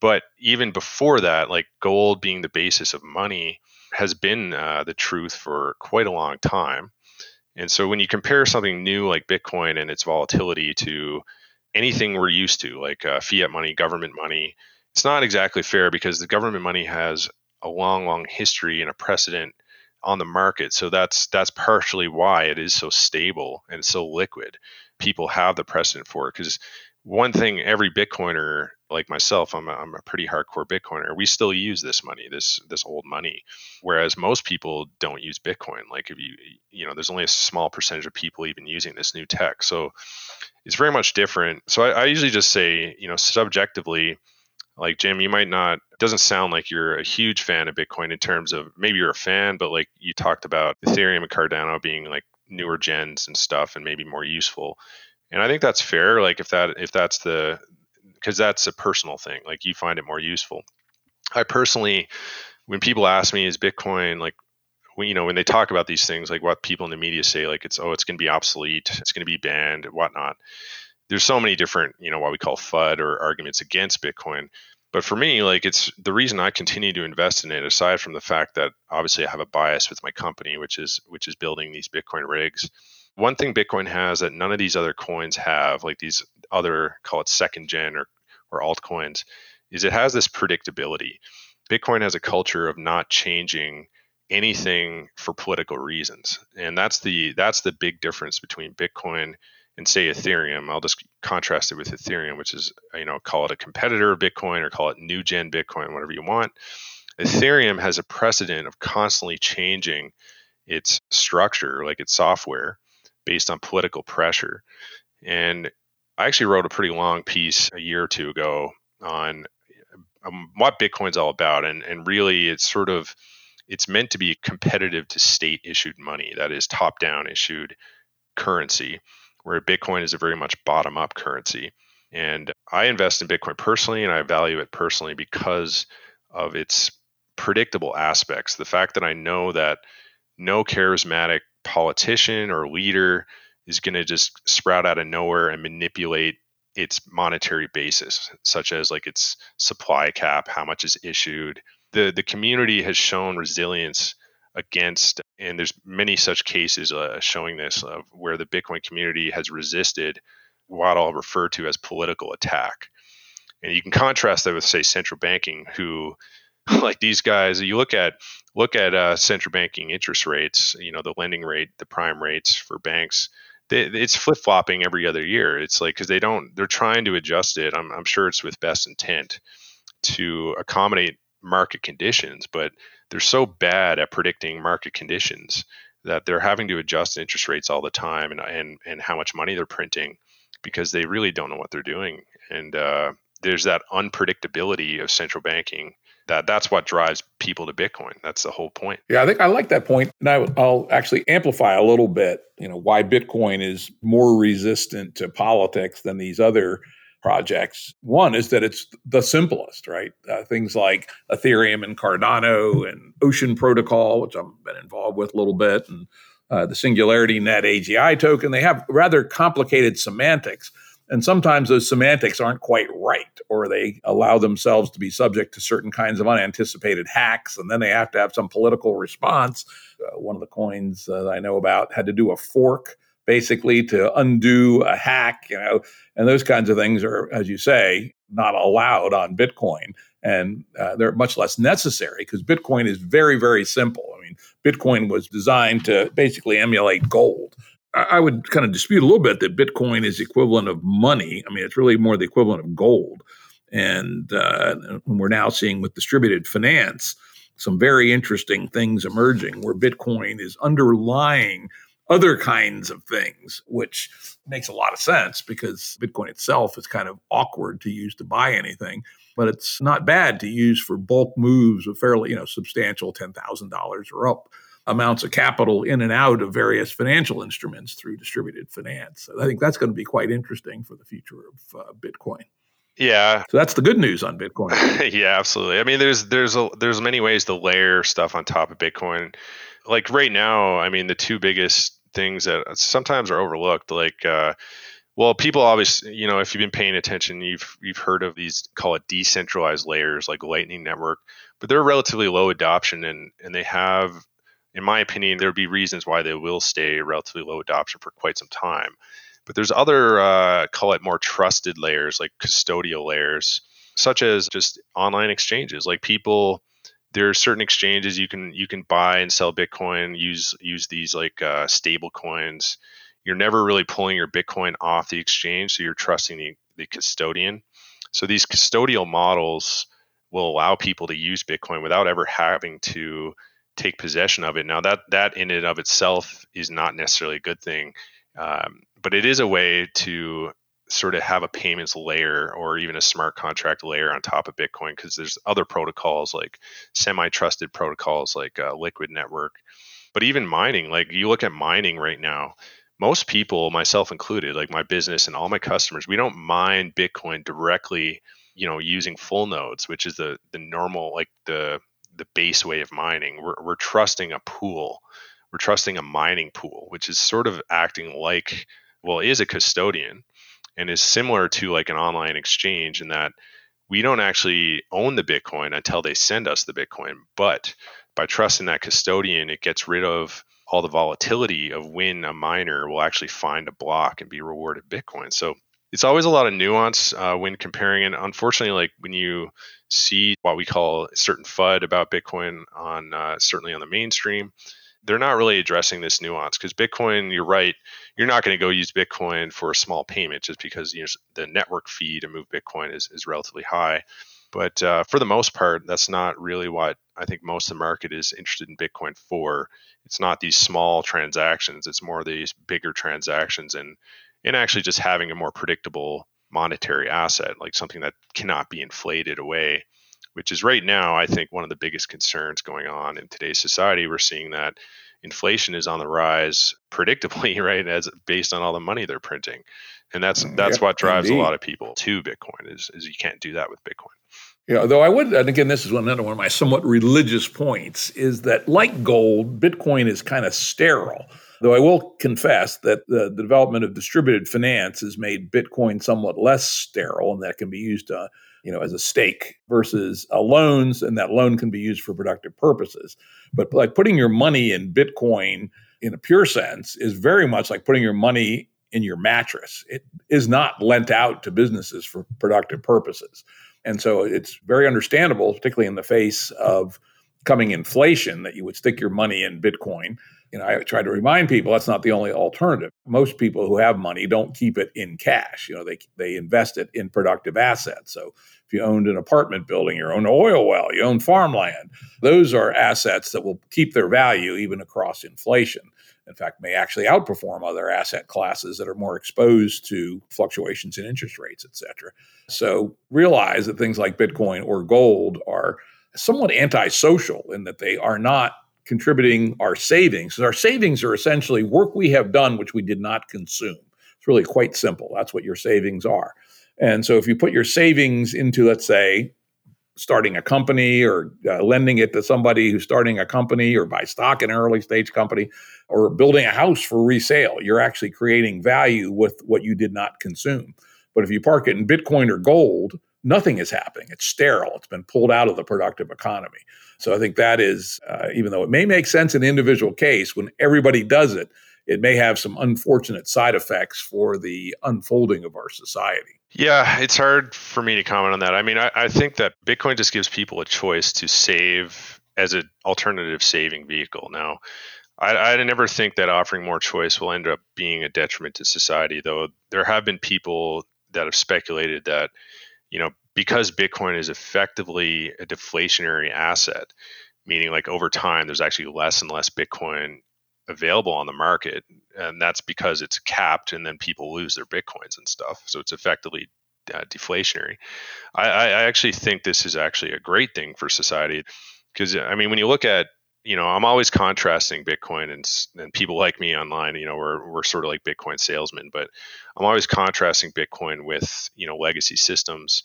but even before that like gold being the basis of money has been uh, the truth for quite a long time and so when you compare something new like bitcoin and its volatility to anything we're used to like uh, fiat money government money it's not exactly fair because the government money has a long long history and a precedent on the market. So that's that's partially why it is so stable and so liquid. People have the precedent for it because one thing every Bitcoiner like myself, I'm a, I'm a pretty hardcore Bitcoiner. We still use this money, this this old money, whereas most people don't use Bitcoin. Like if you you know, there's only a small percentage of people even using this new tech. So it's very much different. So I, I usually just say, you know, subjectively, like Jim, you might not doesn't sound like you're a huge fan of Bitcoin in terms of maybe you're a fan, but like you talked about Ethereum and Cardano being like newer gens and stuff and maybe more useful. And I think that's fair. Like if that if that's the because that's a personal thing. Like you find it more useful. I personally, when people ask me, is Bitcoin like when you know when they talk about these things, like what people in the media say, like it's oh it's going to be obsolete, it's going to be banned, whatnot. There's so many different you know what we call FUD or arguments against Bitcoin but for me like it's the reason i continue to invest in it aside from the fact that obviously i have a bias with my company which is which is building these bitcoin rigs one thing bitcoin has that none of these other coins have like these other call it second gen or, or altcoins is it has this predictability. Bitcoin has a culture of not changing anything for political reasons. And that's the that's the big difference between bitcoin and say Ethereum, I'll just contrast it with Ethereum, which is, you know, call it a competitor of Bitcoin or call it new gen Bitcoin, whatever you want. Ethereum has a precedent of constantly changing its structure, like its software, based on political pressure. And I actually wrote a pretty long piece a year or two ago on um, what Bitcoin's all about. And, and really, it's sort of it's meant to be competitive to state issued money, that is top down issued currency, where Bitcoin is a very much bottom up currency. And I invest in Bitcoin personally and I value it personally because of its predictable aspects. The fact that I know that no charismatic politician or leader is going to just sprout out of nowhere and manipulate its monetary basis, such as like its supply cap, how much is issued. The the community has shown resilience against, and there's many such cases uh, showing this of where the Bitcoin community has resisted what I'll refer to as political attack. And you can contrast that with, say, central banking, who, like these guys, you look at look at uh, central banking interest rates, you know, the lending rate, the prime rates for banks. They, it's flip flopping every other year. It's like because they don't, they're trying to adjust it. I'm, I'm sure it's with best intent to accommodate market conditions, but they're so bad at predicting market conditions that they're having to adjust interest rates all the time and and and how much money they're printing because they really don't know what they're doing. And uh, there's that unpredictability of central banking. That that's what drives people to Bitcoin. That's the whole point. Yeah, I think I like that point, and I, I'll actually amplify a little bit. You know why Bitcoin is more resistant to politics than these other projects. One is that it's the simplest, right? Uh, things like Ethereum and Cardano and Ocean Protocol, which I've been involved with a little bit, and uh, the Singularity Net AGI token. They have rather complicated semantics. And sometimes those semantics aren't quite right, or they allow themselves to be subject to certain kinds of unanticipated hacks. And then they have to have some political response. Uh, one of the coins I know about had to do a fork basically to undo a hack, you know, and those kinds of things are, as you say, not allowed on Bitcoin. And uh, they're much less necessary because Bitcoin is very, very simple. I mean, Bitcoin was designed to basically emulate gold. I would kind of dispute a little bit that Bitcoin is equivalent of money. I mean, it's really more the equivalent of gold. And uh, we're now seeing with distributed finance some very interesting things emerging where Bitcoin is underlying other kinds of things, which makes a lot of sense because Bitcoin itself is kind of awkward to use to buy anything but it's not bad to use for bulk moves of fairly, you know, substantial $10,000 or up amounts of capital in and out of various financial instruments through distributed finance. So I think that's going to be quite interesting for the future of uh, Bitcoin. Yeah. So that's the good news on Bitcoin. yeah, absolutely. I mean, there's there's a, there's many ways to layer stuff on top of Bitcoin. Like right now, I mean, the two biggest things that sometimes are overlooked, like uh, well, people obviously, you know, if you've been paying attention, you've you've heard of these call it decentralized layers like Lightning Network, but they're relatively low adoption and and they have, in my opinion, there'd be reasons why they will stay relatively low adoption for quite some time. But there's other uh, call it more trusted layers like custodial layers, such as just online exchanges. Like people, there are certain exchanges you can you can buy and sell Bitcoin, use use these like uh, stable coins you're never really pulling your Bitcoin off the exchange, so you're trusting the, the custodian. So these custodial models will allow people to use Bitcoin without ever having to take possession of it. Now that that in and of itself is not necessarily a good thing, um, but it is a way to sort of have a payments layer or even a smart contract layer on top of Bitcoin because there's other protocols like semi-trusted protocols like uh, Liquid Network, but even mining. Like you look at mining right now, most people, myself included, like my business and all my customers, we don't mine Bitcoin directly, you know, using full nodes, which is the the normal, like the the base way of mining. We're we're trusting a pool. We're trusting a mining pool, which is sort of acting like, well, is a custodian and is similar to like an online exchange in that we don't actually own the Bitcoin until they send us the Bitcoin. But by trusting that custodian, it gets rid of all the volatility of when a miner will actually find a block and be rewarded Bitcoin. So it's always a lot of nuance uh, when comparing. And unfortunately, like when you see what we call certain FUD about Bitcoin on uh, certainly on the mainstream, they're not really addressing this nuance because Bitcoin, you're right, you're not going to go use Bitcoin for a small payment just because you know, the network fee to move Bitcoin is, is relatively high. But uh, for the most part, that's not really what I think most of the market is interested in Bitcoin for. It's not these small transactions; it's more these bigger transactions, and and actually just having a more predictable monetary asset, like something that cannot be inflated away. Which is right now, I think, one of the biggest concerns going on in today's society. We're seeing that inflation is on the rise predictably, right? As based on all the money they're printing. And that's mm, that's what drives indeed. a lot of people to Bitcoin is, is you can't do that with Bitcoin. Yeah, though I would, and again, this is another one of my somewhat religious points, is that like gold, Bitcoin is kind of sterile. Though I will confess that the, the development of distributed finance has made Bitcoin somewhat less sterile, and that can be used, uh, you know, as a stake versus a loans, and that loan can be used for productive purposes. But like putting your money in Bitcoin in a pure sense is very much like putting your money in your mattress. It is not lent out to businesses for productive purposes. And so it's very understandable, particularly in the face of coming inflation, that you would stick your money in Bitcoin. You know, I try to remind people that's not the only alternative. Most people who have money don't keep it in cash. You know, they they invest it in productive assets. So if you owned an apartment building, you own an oil well, you own farmland, those are assets that will keep their value even across inflation in fact, may actually outperform other asset classes that are more exposed to fluctuations in interest rates, et cetera. So realize that things like Bitcoin or gold are somewhat antisocial in that they are not contributing our savings. Our savings are essentially work we have done which we did not consume. It's really quite simple. That's what your savings are. And so if you put your savings into, let's say, starting a company or uh, lending it to somebody who's starting a company or buy stock in an early stage company or building a house for resale. You're actually creating value with what you did not consume. But if you park it in Bitcoin or gold, nothing is happening. It's sterile. It's been pulled out of the productive economy. So I think that is, uh, even though it may make sense in the individual case, when everybody does it, it may have some unfortunate side effects for the unfolding of our society. Yeah, it's hard for me to comment on that. I mean, I, I think that Bitcoin just gives people a choice to save as an alternative saving vehicle. Now, I, I never think that offering more choice will end up being a detriment to society, though there have been people that have speculated that, you know, because Bitcoin is effectively a deflationary asset, meaning like over time, there's actually less and less Bitcoin available on the market and that's because it's capped and then people lose their bitcoins and stuff. So it's effectively uh, deflationary. I, I actually think this is actually a great thing for society because i mean when you look at you know i'm always contrasting bitcoin and, and people like me online you know we're, we're sort of like bitcoin salesmen but i'm always contrasting bitcoin with you know legacy systems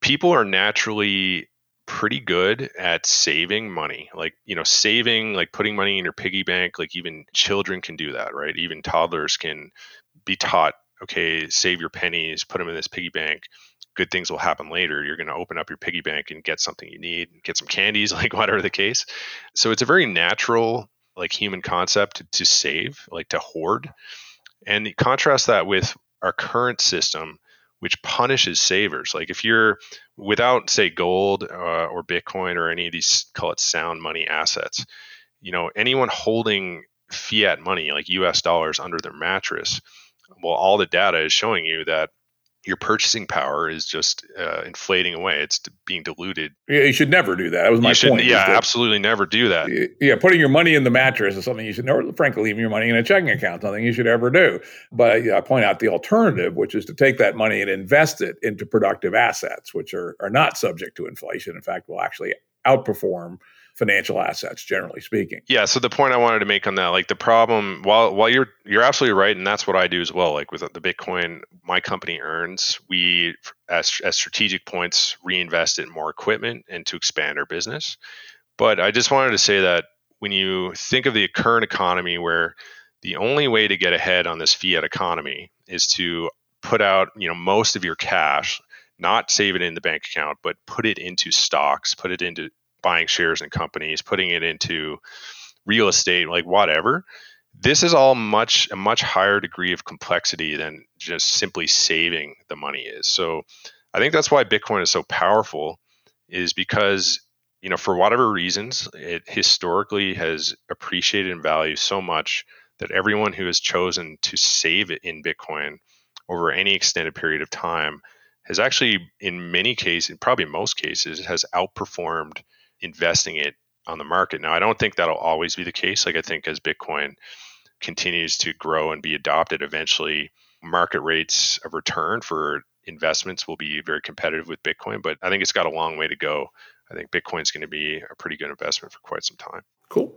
people are naturally pretty good at saving money like you know saving like putting money in your piggy bank like even children can do that right? Even toddlers can be taught okay save your pennies put them in this piggy bank. Good things will happen later. You're going to open up your piggy bank and get something you need get some candies like whatever the case. So it's a very natural like human concept to, save like to hoard. And contrast that with our current system which punishes savers. Like if you're without, say, gold uh, or Bitcoin or any of these call it sound money assets, you know, anyone holding fiat money like U.S. dollars under their mattress, well, all the data is showing you that your purchasing power is just uh, inflating away. It's being diluted. Yeah, you should never do that. That was my should, point. Yeah, absolutely never do that. Yeah, putting your money in the mattress is something you should never, frankly, leaving your money in a checking account, something you should ever do. But I point out the alternative, which is to take that money and invest it into productive assets, which are, are not subject to inflation. In fact, will actually outperform financial assets generally speaking. Yeah so the point i wanted to make on that like the problem while while you're you're absolutely right and that's what i do as well like with the bitcoin my company earns we as, as strategic points reinvest in more equipment and to expand our business. But i just wanted to say that when you think of the current economy where the only way to get ahead on this fiat economy is to put out you know most of your cash not save it in the bank account but put it into stocks put it into buying shares in companies, putting it into real estate, like whatever. This is all much a much higher degree of complexity than just simply saving the money is. So I think that's why Bitcoin is so powerful, is because you know for whatever reasons it historically has appreciated in value so much that everyone who has chosen to save it in Bitcoin over any extended period of time has actually, in many cases, probably most cases, has outperformed investing it on the market. Now, I don't think that'll always be the case. Like, I think as Bitcoin continues to grow and be adopted, eventually market rates of return for investments will be very competitive with Bitcoin. But I think it's got a long way to go. I think Bitcoin's going to be a pretty good investment for quite some time. Cool.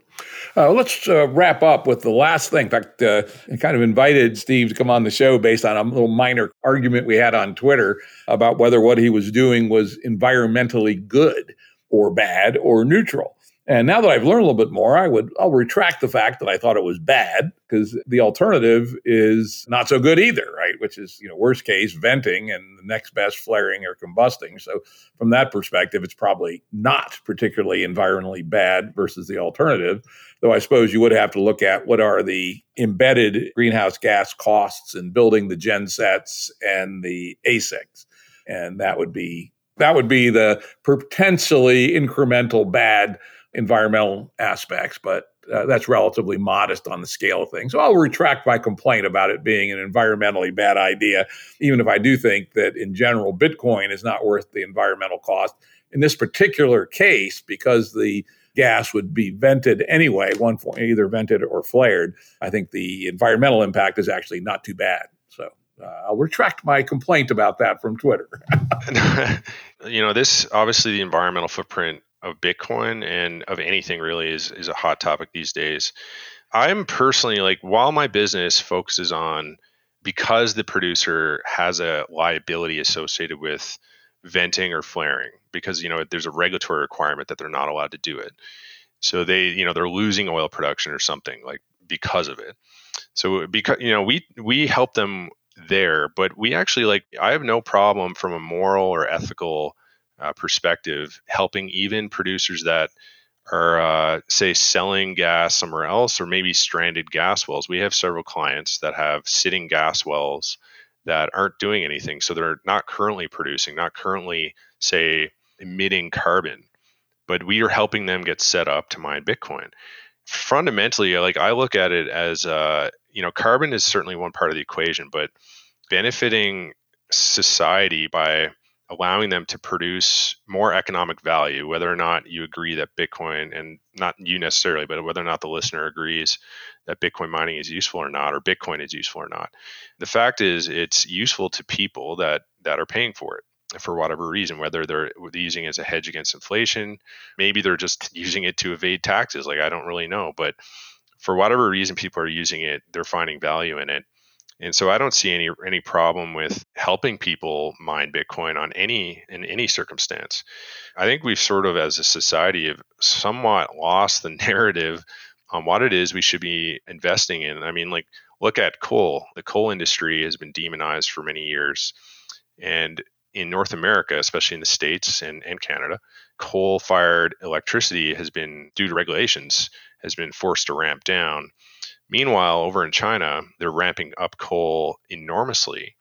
Uh, let's uh, wrap up with the last thing. In fact, uh, I kind of invited Steve to come on the show based on a little minor argument we had on Twitter about whether what he was doing was environmentally good or bad or neutral. And now that I've learned a little bit more, I would I'll retract the fact that I thought it was bad because the alternative is not so good either, right? Which is, you know, worst case venting and the next best flaring or combusting. So from that perspective, it's probably not particularly environmentally bad versus the alternative. Though I suppose you would have to look at what are the embedded greenhouse gas costs in building the gen sets and the ASICs. And that would be that would be the potentially incremental bad environmental aspects, but uh, that's relatively modest on the scale of things. So I'll retract my complaint about it being an environmentally bad idea, even if I do think that in general, Bitcoin is not worth the environmental cost. In this particular case, because the gas would be vented anyway, one either vented or flared, I think the environmental impact is actually not too bad. Uh, I'll retract my complaint about that from Twitter. you know, this obviously the environmental footprint of Bitcoin and of anything really is is a hot topic these days. I'm personally like while my business focuses on because the producer has a liability associated with venting or flaring because you know there's a regulatory requirement that they're not allowed to do it. So they you know they're losing oil production or something like because of it. So because you know we we help them there, but we actually like I have no problem from a moral or ethical uh, perspective, helping even producers that are, uh, say, selling gas somewhere else or maybe stranded gas wells. We have several clients that have sitting gas wells that aren't doing anything. So they're not currently producing, not currently, say, emitting carbon, but we are helping them get set up to mine Bitcoin. Fundamentally, like I look at it as, uh, you know, carbon is certainly one part of the equation, but benefiting society by allowing them to produce more economic value, whether or not you agree that Bitcoin, and not you necessarily, but whether or not the listener agrees that Bitcoin mining is useful or not, or Bitcoin is useful or not. The fact is, it's useful to people that that are paying for it for whatever reason, whether they're using it as a hedge against inflation, maybe they're just using it to evade taxes. Like I don't really know, but for whatever reason people are using it, they're finding value in it. And so I don't see any any problem with helping people mine Bitcoin on any in any circumstance. I think we've sort of as a society have somewhat lost the narrative on what it is we should be investing in. I mean, like look at coal. The coal industry has been demonized for many years. And in North America, especially in the States and, and Canada, coal fired electricity has been, due to regulations, has been forced to ramp down. Meanwhile, over in China, they're ramping up coal enormously.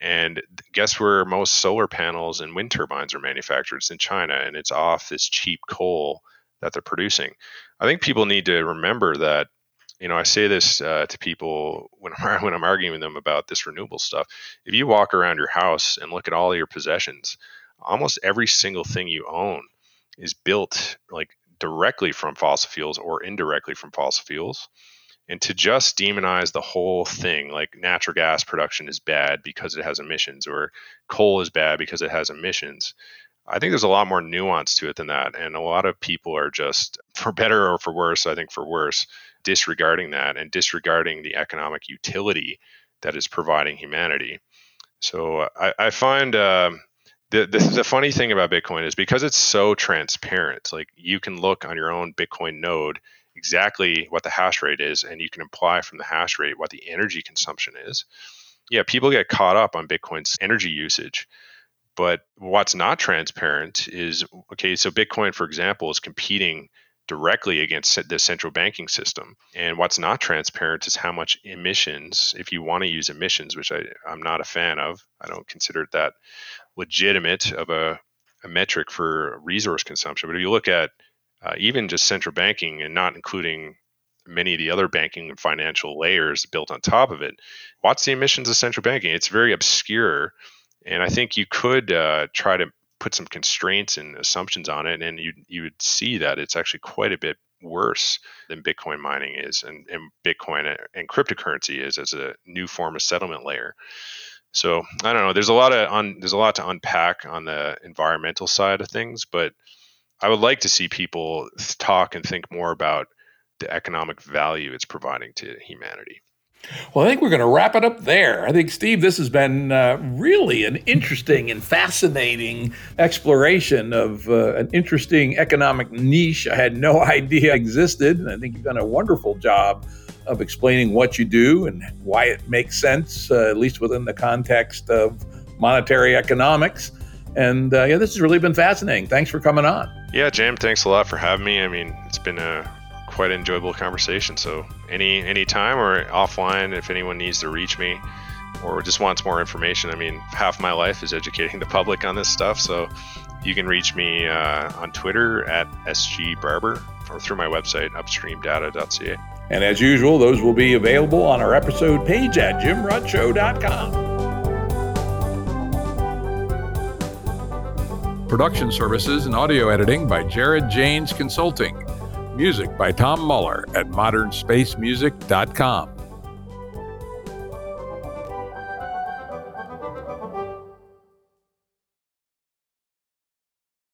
And guess where most solar panels and wind turbines are manufactured? It's in China, and it's off this cheap coal that they're producing. I think people need to remember that. You know, I say this uh, to people when I'm, when I'm arguing with them about this renewable stuff. If you walk around your house and look at all your possessions, almost every single thing you own is built like directly from fossil fuels or indirectly from fossil fuels and to just demonize the whole thing like natural gas production is bad because it has emissions or coal is bad because it has emissions i think there's a lot more nuance to it than that and a lot of people are just for better or for worse i think for worse disregarding that and disregarding the economic utility that is providing humanity so i, I find uh, the, the, the funny thing about bitcoin is because it's so transparent like you can look on your own bitcoin node exactly what the hash rate is, and you can imply from the hash rate what the energy consumption is. Yeah, people get caught up on Bitcoin's energy usage. But what's not transparent is okay, so Bitcoin, for example, is competing directly against the central banking system. And what's not transparent is how much emissions, if you want to use emissions, which I, I'm not a fan of, I don't consider it that legitimate of a, a metric for resource consumption. But if you look at uh, even just central banking and not including many of the other banking and financial layers built on top of it. What's the emissions of central banking? It's very obscure. And I think you could uh, try to put some constraints and assumptions on it, and you you would see that it's actually quite a bit worse than Bitcoin mining is, and, and Bitcoin and cryptocurrency is as a new form of settlement layer. So I don't know. There's a lot of un, there's a lot to unpack on the environmental side of things, but I would like to see people talk and think more about the economic value it's providing to humanity. Well, I think we're going to wrap it up there. I think, Steve, this has been uh, really an interesting and fascinating exploration of uh, an interesting economic niche I had no idea existed. And I think you've done a wonderful job of explaining what you do and why it makes sense, uh, at least within the context of monetary economics. And uh, yeah, this has really been fascinating. Thanks for coming on. Yeah, Jim, thanks a lot for having me. I mean, it's been a quite enjoyable conversation. So any any time or offline, if anyone needs to reach me or just wants more information, I mean, half my life is educating the public on this stuff. So you can reach me uh, on Twitter at sgbarbour or through my website upstreamdata.ca. And as usual, those will be available on our episode page at jimruttshow.com. Production services and audio editing by Jared Janes Consulting. Music by Tom Muller at modernspacemusic.com.